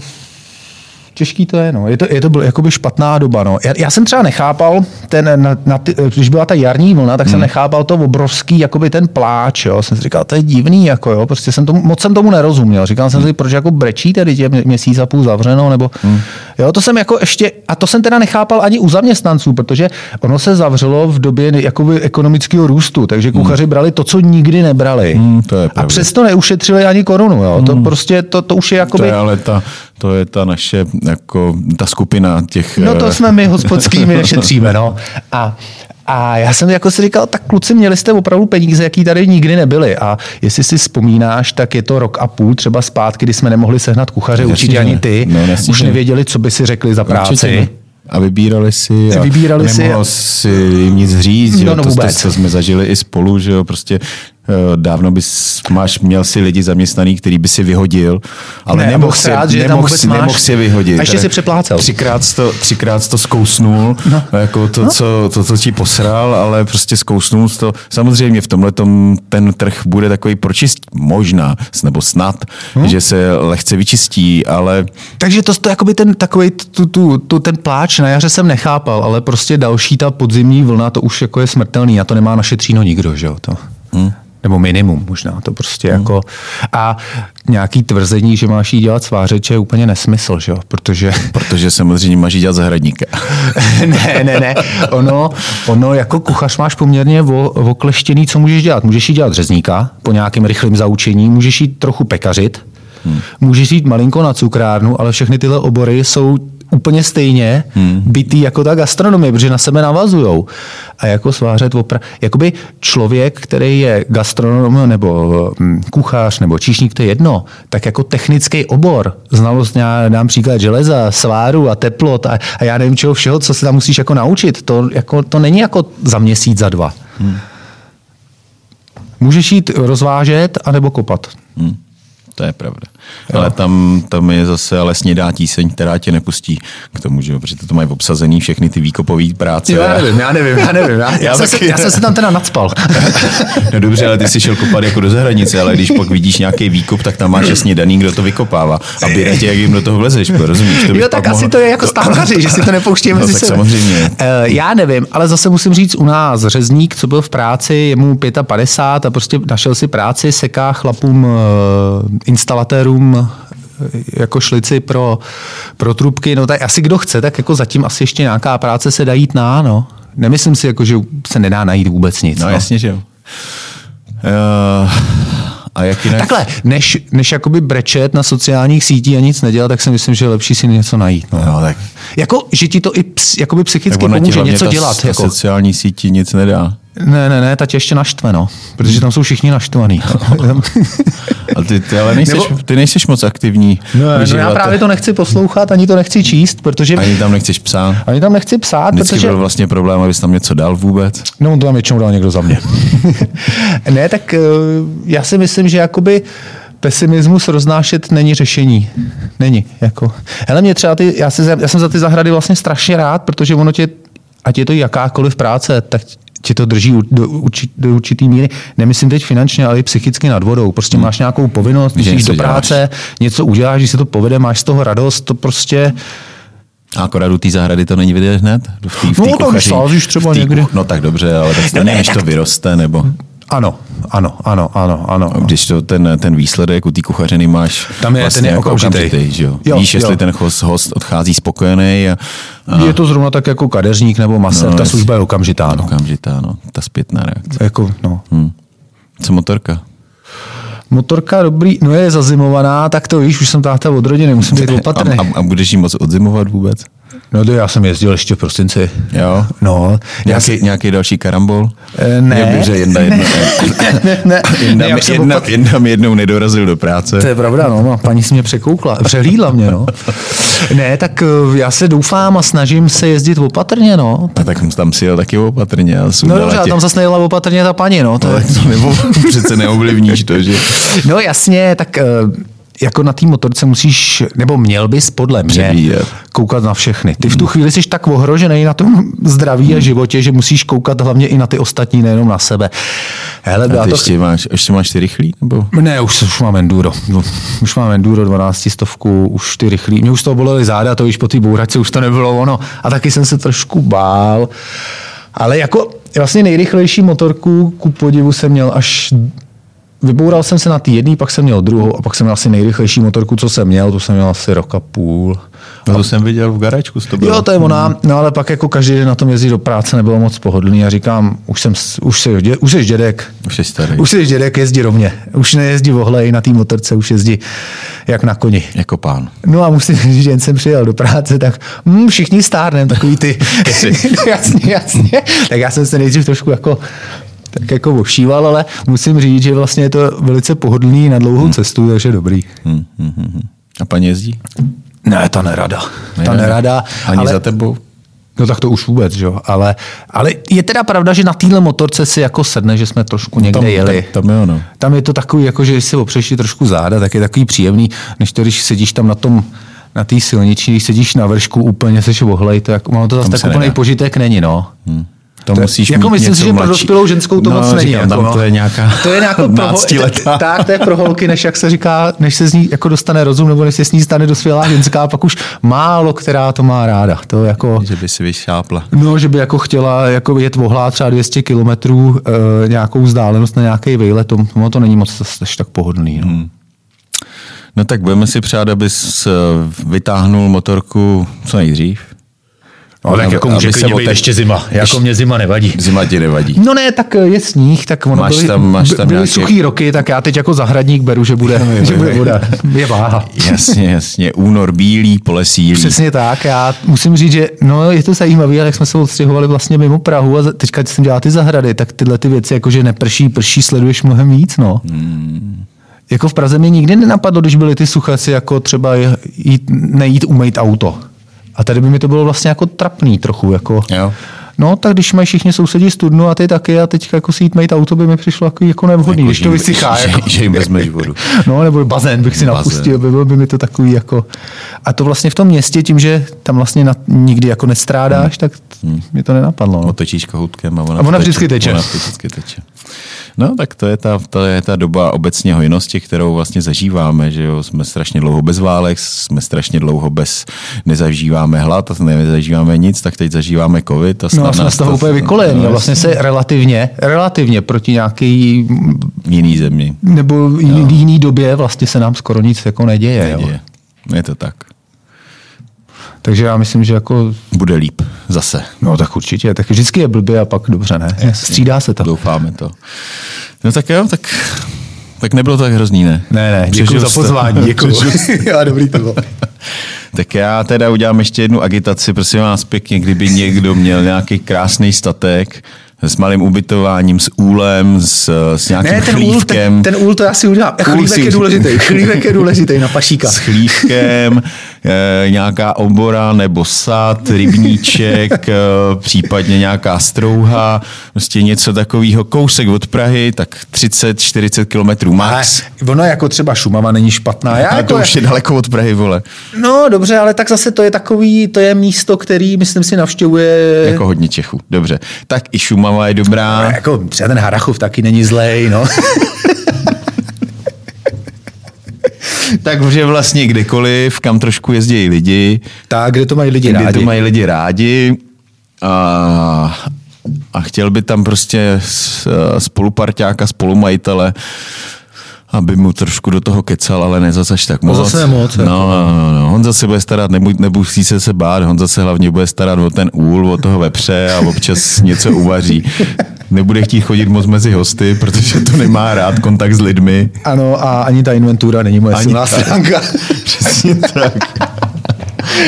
Speaker 2: těžký to je, no. Je to, je to byl jakoby špatná doba, no. Já, já jsem třeba nechápal, ten, na, na ty, když byla ta jarní vlna, tak hmm. jsem nechápal to obrovský, jakoby ten pláč, jo. Jsem si říkal, to je divný, jako jo, prostě jsem tomu, moc jsem tomu nerozuměl. Říkal jsem hmm. si, proč jako brečí tady tě měsíc a půl zavřeno, nebo, hmm. jo, to jsem jako ještě, a to jsem teda nechápal ani u zaměstnanců, protože ono se zavřelo v době jakoby ekonomického růstu, takže hmm. kuchaři hmm. brali to, co nikdy nebrali.
Speaker 1: Hmm, to je
Speaker 2: a přesto neušetřili ani korunu, jo. Hmm. To prostě, to, to už je jakoby... To
Speaker 1: je ale ta, to je ta naše, jako ta skupina těch...
Speaker 2: No to eh, jsme my hospodský, my nešetříme, no. A, a já jsem jako si říkal, tak kluci, měli jste opravdu peníze, jaký tady nikdy nebyly. A jestli si vzpomínáš, tak je to rok a půl třeba zpátky, kdy jsme nemohli sehnat kuchaře, Jasně, určitě ani ty. No, jasně, už nevěděli, co by si řekli za práci. Určitě.
Speaker 1: A vybírali si a
Speaker 2: vybírali
Speaker 1: nemohl si, si jim nic říct, no, jo, no, to, vůbec. to, jsme zažili i spolu, že jo, prostě dávno bys máš, měl si lidi zaměstnaný, který by si vyhodil, ale ne, nemohl, si, rád, nemohl, si, nemohl si vyhodit.
Speaker 2: A ještě si přeplácel.
Speaker 1: Třikrát to, třikrát to zkousnul, no. jako to, no. co, to, co ti posral, ale prostě zkousnul to. Samozřejmě v tomhle ten trh bude takový pročist, možná, nebo snad, no. že se lehce vyčistí, ale...
Speaker 2: Takže to, to jakoby ten takový tu, tu, tu, ten pláč na jaře jsem nechápal, ale prostě další ta podzimní vlna, to už jako je smrtelný a to nemá naše tříno nikdo, že jo? To. Hmm nebo minimum možná, to prostě hmm. jako a nějaký tvrzení, že máš jí dělat svářeče je úplně nesmysl, že jo, protože...
Speaker 1: Protože samozřejmě máš jí dělat zahradníka.
Speaker 2: ne, ne, ne, ono, ono jako kuchař máš poměrně okleštěný, co můžeš dělat. Můžeš jí dělat řezníka po nějakém rychlém zaučení, můžeš jí trochu pekařit, Hmm. Můžeš jít malinko na cukrárnu, ale všechny tyhle obory jsou úplně stejně hmm. bytý jako ta gastronomie, protože na sebe navazujou. A jako svářet opra... Jakoby člověk, který je gastronom nebo hm, kuchař nebo číšník, to je jedno, tak jako technický obor, znalost, já dám příklad železa, sváru a teplot a, a já nevím čeho všeho, co se tam musíš jako naučit, to, jako, to není jako za měsíc, za dva. Hmm. Můžeš jít rozvážet anebo kopat. Hmm
Speaker 1: to je pravda. Jo. Ale tam, tam je zase ale snědá tíseň, která tě nepustí k tomu, že protože to mají obsazený všechny ty výkopové práce.
Speaker 2: Jo, já nevím, já nevím, já nevím. Já, já, jsem, se, já jsem se tam teda nadspal.
Speaker 1: no dobře, ale ty jsi šel kopat jako do zahranice, ale když pak vidíš nějaký výkop, tak tam máš jasně daný, kdo to vykopává. A běre tě, jak jim do toho vlezeš, rozumíš?
Speaker 2: To jo, tak asi mohlo... to je jako stávkaři, že si to nepouští no,
Speaker 1: tak samozřejmě. Uh,
Speaker 2: já nevím, ale zase musím říct, u nás řezník, co byl v práci, je mu 55 a prostě našel si práci, seká chlapům uh, instalatérům jako šlici pro, pro trubky, no tak asi kdo chce, tak jako zatím asi ještě nějaká práce se dá jít na, no. Nemyslím si, jako, že se nedá najít vůbec nic.
Speaker 1: No, no. jasně, že jo. Uh, a jak jinak?
Speaker 2: Takhle, než, než jakoby brečet na sociálních sítích a nic nedělat, tak si myslím, že je lepší si něco najít. No.
Speaker 1: No, tak.
Speaker 2: Jako, že ti to i ps, jakoby psychicky pomůže něco dělat.
Speaker 1: Ta
Speaker 2: jako.
Speaker 1: sociální síti nic nedá.
Speaker 2: Ne, ne, ne, ta tě ještě naštve, no. Protože tam jsou všichni naštvaný.
Speaker 1: a ty, ty ale nejseš, Nebo... ty nejseš moc aktivní.
Speaker 2: No, no, já právě to nechci poslouchat, ani to nechci číst, protože...
Speaker 1: Ani tam nechceš psát.
Speaker 2: Ani tam nechci psát,
Speaker 1: Vždycky
Speaker 2: protože...
Speaker 1: byl vlastně problém, abys tam něco dal vůbec.
Speaker 2: No, to tam většinou dal někdo za mě. ne, tak eh, já si myslím, že jakoby pesimismus roznášet není řešení. Není. Jako. Hele, mě třeba ty, já, si, já jsem za ty zahrady vlastně strašně rád, protože ono tě, ať je to jakákoliv práce, tak tě to drží do, určit, do určitý míry. Nemyslím teď finančně, ale i psychicky nad vodou. Prostě hmm. máš nějakou povinnost, když do práce, děláš. něco uděláš, když se to povede, máš z toho radost, to prostě...
Speaker 1: A akorát u té zahrady to není vidět hned?
Speaker 2: V tý, v tý no, kuchaří, to třeba tý, někdy.
Speaker 1: No tak dobře, ale tak stejně, než to vyroste, nebo...
Speaker 2: Ano, ano, ano, ano, ano.
Speaker 1: Když to ten, ten výsledek u té kuchařiny máš
Speaker 2: Tam je vlastně ten je jako okamžitý. okamžitý
Speaker 1: že jo? jo Víš, jo. jestli ten host, host odchází spokojený. A,
Speaker 2: a... Je to zrovna tak jako kadeřník nebo maser, no, ta služba je okamžitá. No.
Speaker 1: Okamžitá, no. Ta zpětná reakce.
Speaker 2: Jako, no.
Speaker 1: Hmm. Co motorka?
Speaker 2: Motorka dobrý, no je zazimovaná, tak to víš, už jsem táhta od rodiny, musím být opatrný.
Speaker 1: A, a, a budeš jí moc odzimovat vůbec?
Speaker 2: No to já jsem jezdil ještě v prosinci.
Speaker 1: Jo?
Speaker 2: No,
Speaker 1: Nějaký,
Speaker 2: si,
Speaker 1: nějaký další karambol?
Speaker 2: Eh, ne.
Speaker 1: Je dobře, jedna, jedna,
Speaker 2: ne, ne,
Speaker 1: jedna,
Speaker 2: ne, já jsem
Speaker 1: jedna,
Speaker 2: opat-
Speaker 1: jedna, mi jednou nedorazil do práce.
Speaker 2: To je pravda, no, no, paní si mě překoukla, přehlídla mě, no. Ne, tak eh, já se doufám a snažím se jezdit opatrně, no.
Speaker 1: A tak tam si jel taky opatrně. A
Speaker 2: No dobře, a
Speaker 1: tě.
Speaker 2: tam zase nejela opatrně ta paní, no. To
Speaker 1: No,
Speaker 2: je,
Speaker 1: tak to nebo přece neovlivníš to, že?
Speaker 2: no jasně, tak eh, jako na té motorce musíš, nebo měl bys podle mě
Speaker 1: Předvídat.
Speaker 2: koukat na všechny. Ty v tu chvíli jsi tak ohrožený na tom zdraví a životě, že musíš koukat hlavně i na ty ostatní, nejenom na sebe. Hele,
Speaker 1: A ty
Speaker 2: to
Speaker 1: ještě máš, ještě máš ty rychlý? Nebo?
Speaker 2: Ne, už, už mám enduro. No, Už mám enduro 12 stovku, už ty rychlý. Mě už to bolely záda, to víš, po té bouračce už to nebylo ono. A taky jsem se trošku bál. Ale jako vlastně nejrychlejší motorku ku podivu jsem měl až Vyboural jsem se na ty jedný, pak jsem měl druhou a pak jsem měl asi nejrychlejší motorku, co jsem měl, to jsem měl asi rok a půl.
Speaker 1: No to jsem viděl v garačku, to bylo.
Speaker 2: Jo, to je ona, no ale pak jako každý den na tom jezdí do práce nebylo moc pohodlný a říkám, už jsem, už dě- už jsi dědek,
Speaker 1: Už jsi starý.
Speaker 2: už jsi dědek, jezdí rovně. Už nejezdí vohlej na té motorce, už jezdí jak na koni.
Speaker 1: Jako pán.
Speaker 2: No a musím říct, že jen jsem přijel do práce, tak hm, všichni stárnem, takový ty. no, jasně, jasně. Tak já jsem se nejdřív trošku jako tak jako ošíval, ale musím říct, že vlastně je to velice pohodlný na dlouhou cestu, takže dobrý.
Speaker 1: Hm, hm, hm, hm. A paní jezdí?
Speaker 2: Ne, ta nerada. Ta
Speaker 1: Nerada. Ani
Speaker 2: ale,
Speaker 1: za tebou?
Speaker 2: No tak to už vůbec, jo. Ale, ale je teda pravda, že na téhle motorce si jako sedne, že jsme trošku někde
Speaker 1: tam,
Speaker 2: jeli.
Speaker 1: Tam, tam je ono.
Speaker 2: Tam je to takový, jako že když si opřeš trošku záda, tak je takový příjemný, než to, když sedíš tam na tom na té silniční, když sedíš na vršku, úplně seš ohlej, to jako, ono to zase tak úplný požitek není, no.
Speaker 1: Hm. To,
Speaker 2: To
Speaker 1: musíš
Speaker 2: jako
Speaker 1: mít
Speaker 2: myslím si, že pro
Speaker 1: mladší.
Speaker 2: dospělou ženskou to
Speaker 1: no,
Speaker 2: moc není.
Speaker 1: Říkám,
Speaker 2: jako, no.
Speaker 1: to je nějaká
Speaker 2: to je nějaká pro,
Speaker 1: 15letá.
Speaker 2: tak, to je pro holky, než jak se říká, než se z ní jako dostane rozum, nebo než se s ní stane dospělá ženská, a pak už málo která to má ráda. To jako,
Speaker 1: Že by si vyšápla.
Speaker 2: No, že by jako chtěla jako jet vohlá třeba 200 kilometrů e, nějakou vzdálenost na nějaký vejlet, to, to, to není moc až tak pohodlný. No. Hmm.
Speaker 1: No tak budeme si přát, abys eh, vytáhnul motorku co nejdřív.
Speaker 2: No, tak jako může
Speaker 1: se
Speaker 2: klidně být ještě zima. Jako mě zima nevadí.
Speaker 1: Zima ti nevadí.
Speaker 2: No ne, tak je sníh, tak ono
Speaker 1: Máš
Speaker 2: byly,
Speaker 1: tam- máš tam
Speaker 2: byly
Speaker 1: nějaké-
Speaker 2: suchý roky, tak já teď jako zahradník beru, že bude, že bude voda. Je váha.
Speaker 1: Jasně, jasně. Únor bílý, pole sílí.
Speaker 2: Přesně tak, já musím říct, že no, je to zajímavé, ale jak jsme se odstěhovali vlastně mimo Prahu a teďka když jsem dělal ty zahrady, tak tyhle ty věci, jako že neprší, prší, sleduješ mnohem víc, no. Hmm. Jako v Praze mě nikdy nenapadlo, když byly ty suchasy, jako třeba jít, nejít umýt auto. A tady by mi to bylo vlastně jako trapný trochu, jako.
Speaker 1: Jo.
Speaker 2: No, tak když mají všichni sousedí studnu a ty taky a teď jako si jít mít auto by mi přišlo jako, jako nevhodný,
Speaker 1: Jako,
Speaker 2: když to vysychá.
Speaker 1: že-
Speaker 2: Jako.
Speaker 1: že jim vezmeš vodu.
Speaker 2: No, nebo bazén bych si
Speaker 1: Bazén.
Speaker 2: napustil, by bylo by mi to takový jako... A to vlastně v tom městě, tím, že tam vlastně na, nikdy jako nestrádáš, tak mi to nenapadlo. No.
Speaker 1: Otočíš kohoutkem a ona,
Speaker 2: A ona vždycky teče.
Speaker 1: Ona vždycky teče. No tak to je, ta, to je ta doba obecně hojnosti, kterou vlastně zažíváme, že jo, jsme strašně dlouho bez válek, jsme strašně dlouho bez, nezažíváme hlad, a nezažíváme nic, tak teď zažíváme covid. A
Speaker 2: No a jsme z toho
Speaker 1: to-
Speaker 2: úplně vykolení.
Speaker 1: no,
Speaker 2: vlastně se relativně, relativně proti nějaký
Speaker 1: jiný zemi.
Speaker 2: nebo jiný, jiný době vlastně se nám skoro nic jako neděje. Jo.
Speaker 1: Je. Je to tak.
Speaker 2: Takže já myslím, že jako,
Speaker 1: Bude líp zase.
Speaker 2: no tak určitě, tak vždycky je blbě a pak dobře, ne? Střídá se to.
Speaker 1: Doufáme to. No tak jo, tak, tak nebylo to tak hrozný, ne?
Speaker 2: Ne, ne, děkuji za pozvání, děkuji. Já, dobrý to bylo.
Speaker 1: Tak já teda udělám ještě jednu agitaci, prosím vás pěkně, kdyby někdo měl nějaký krásný statek s malým ubytováním, s úlem, s, s nějakým
Speaker 2: Ne, ten úl,
Speaker 1: chlívkem.
Speaker 2: ten, ten úl to já si udělám. Chlívek
Speaker 1: si-
Speaker 2: je důležitý, chlívek je důležitý na pašíka.
Speaker 1: s chlívkem, eh, nějaká obora nebo sad, rybníček, eh, případně nějaká strouha, prostě něco takového, kousek od Prahy, tak 30-40 kilometrů max.
Speaker 2: Ale ono jako třeba Šumava není špatná. Já
Speaker 1: A
Speaker 2: jako,
Speaker 1: to už je daleko od Prahy, vole.
Speaker 2: No dobře, ale tak zase to je takový, to je místo, který myslím si navštěvuje
Speaker 1: Jako hodně Čechů. Dobře. Tak i Šumava je dobrá.
Speaker 2: jako třeba ten Harachov taky není zlej, no.
Speaker 1: Takže vlastně kdekoliv, kam trošku jezdí lidi,
Speaker 2: tak, kde to mají lidi
Speaker 1: kde
Speaker 2: rádi.
Speaker 1: to mají lidi rádi a, a chtěl by tam prostě s- spoluparťáka, spolumajitele, aby mu trošku do toho kecal, ale ne zase až tak
Speaker 2: No
Speaker 1: moc.
Speaker 2: zase ne moc,
Speaker 1: No,
Speaker 2: jako.
Speaker 1: no, no, no. Honza se bude starat, nebu, nemusí se se bát, Honza se hlavně bude starat o ten úl, o toho vepře a občas něco uvaří. Nebude chtít chodit moc mezi hosty, protože to nemá rád kontakt s lidmi.
Speaker 2: Ano, a ani ta inventura není moje
Speaker 1: Ani
Speaker 2: silná stránka.
Speaker 1: Přesně tak.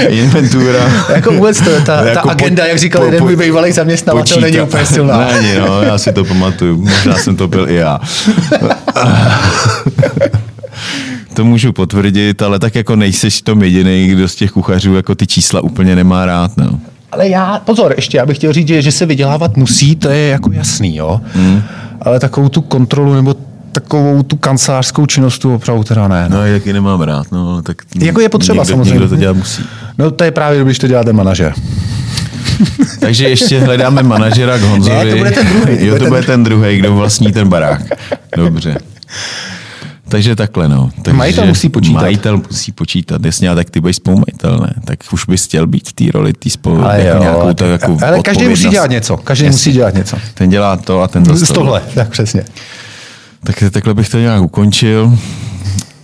Speaker 1: inventura.
Speaker 2: jako vůbec to, ta, ta
Speaker 1: Jako
Speaker 2: agenda,
Speaker 1: po-
Speaker 2: jak říkal
Speaker 1: po-
Speaker 2: jeden můj bývalý zaměstnavatel, není úplně silná.
Speaker 1: Není, no, já si to pamatuju. Možná jsem to byl i já. to můžu potvrdit, ale tak jako nejseš tom jediný, kdo z těch kuchařů jako ty čísla úplně nemá rád. No.
Speaker 2: Ale já, pozor, ještě já bych chtěl říct, že, že se vydělávat musí, to je jako jasný, jo. Hmm. Ale takovou tu kontrolu nebo takovou tu kancelářskou činnost tu opravdu teda ne. No.
Speaker 1: No, jak ji nemám rád, no, tak
Speaker 2: Jako je potřeba
Speaker 1: někdo,
Speaker 2: samozřejmě.
Speaker 1: Někdo to dělat musí.
Speaker 2: no to je právě, když to děláte manažer.
Speaker 1: Takže ještě hledáme manažera k Honzovi.
Speaker 2: Ne, to bude ten druhej, to
Speaker 1: Jo, to bude ten druhý, kdo vlastní ten barák. Dobře. Takže takhle, no. Takže
Speaker 2: Majitel musí počítat.
Speaker 1: Majitel musí počítat, jasně, a tak ty budeš spolumajitel, ne? Tak už bys chtěl být v té roli, tý spolu,
Speaker 2: Ale,
Speaker 1: jako
Speaker 2: jo,
Speaker 1: nějakou to, jako
Speaker 2: ale každý musí dělat něco. Každý
Speaker 1: Jasně.
Speaker 2: musí dělat něco.
Speaker 1: Ten dělá to a ten zase
Speaker 2: Z tohle, tak přesně.
Speaker 1: Tak takhle bych to nějak ukončil.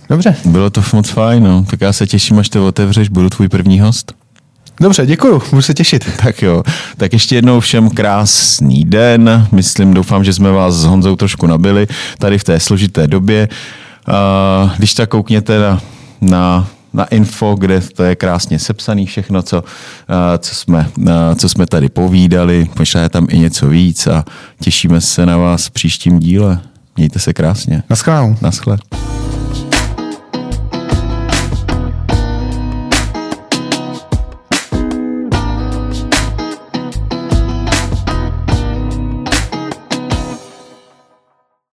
Speaker 2: Dobře,
Speaker 1: Bylo to moc fajn, no. Tak já se těším, až to otevřeš, budu tvůj první host.
Speaker 2: Dobře, děkuju, budu se těšit.
Speaker 1: Tak jo, tak ještě jednou všem krásný den. Myslím, doufám, že jsme vás s Honzou trošku nabili tady v té složité době. Uh, když tak koukněte na, na, na info, kde to je krásně sepsaný všechno, co, co, jsme, co jsme tady povídali. Možná je tam i něco víc a těšíme se na vás v příštím díle. Mějte se krásně.
Speaker 2: Naschledanou.
Speaker 1: Naschle.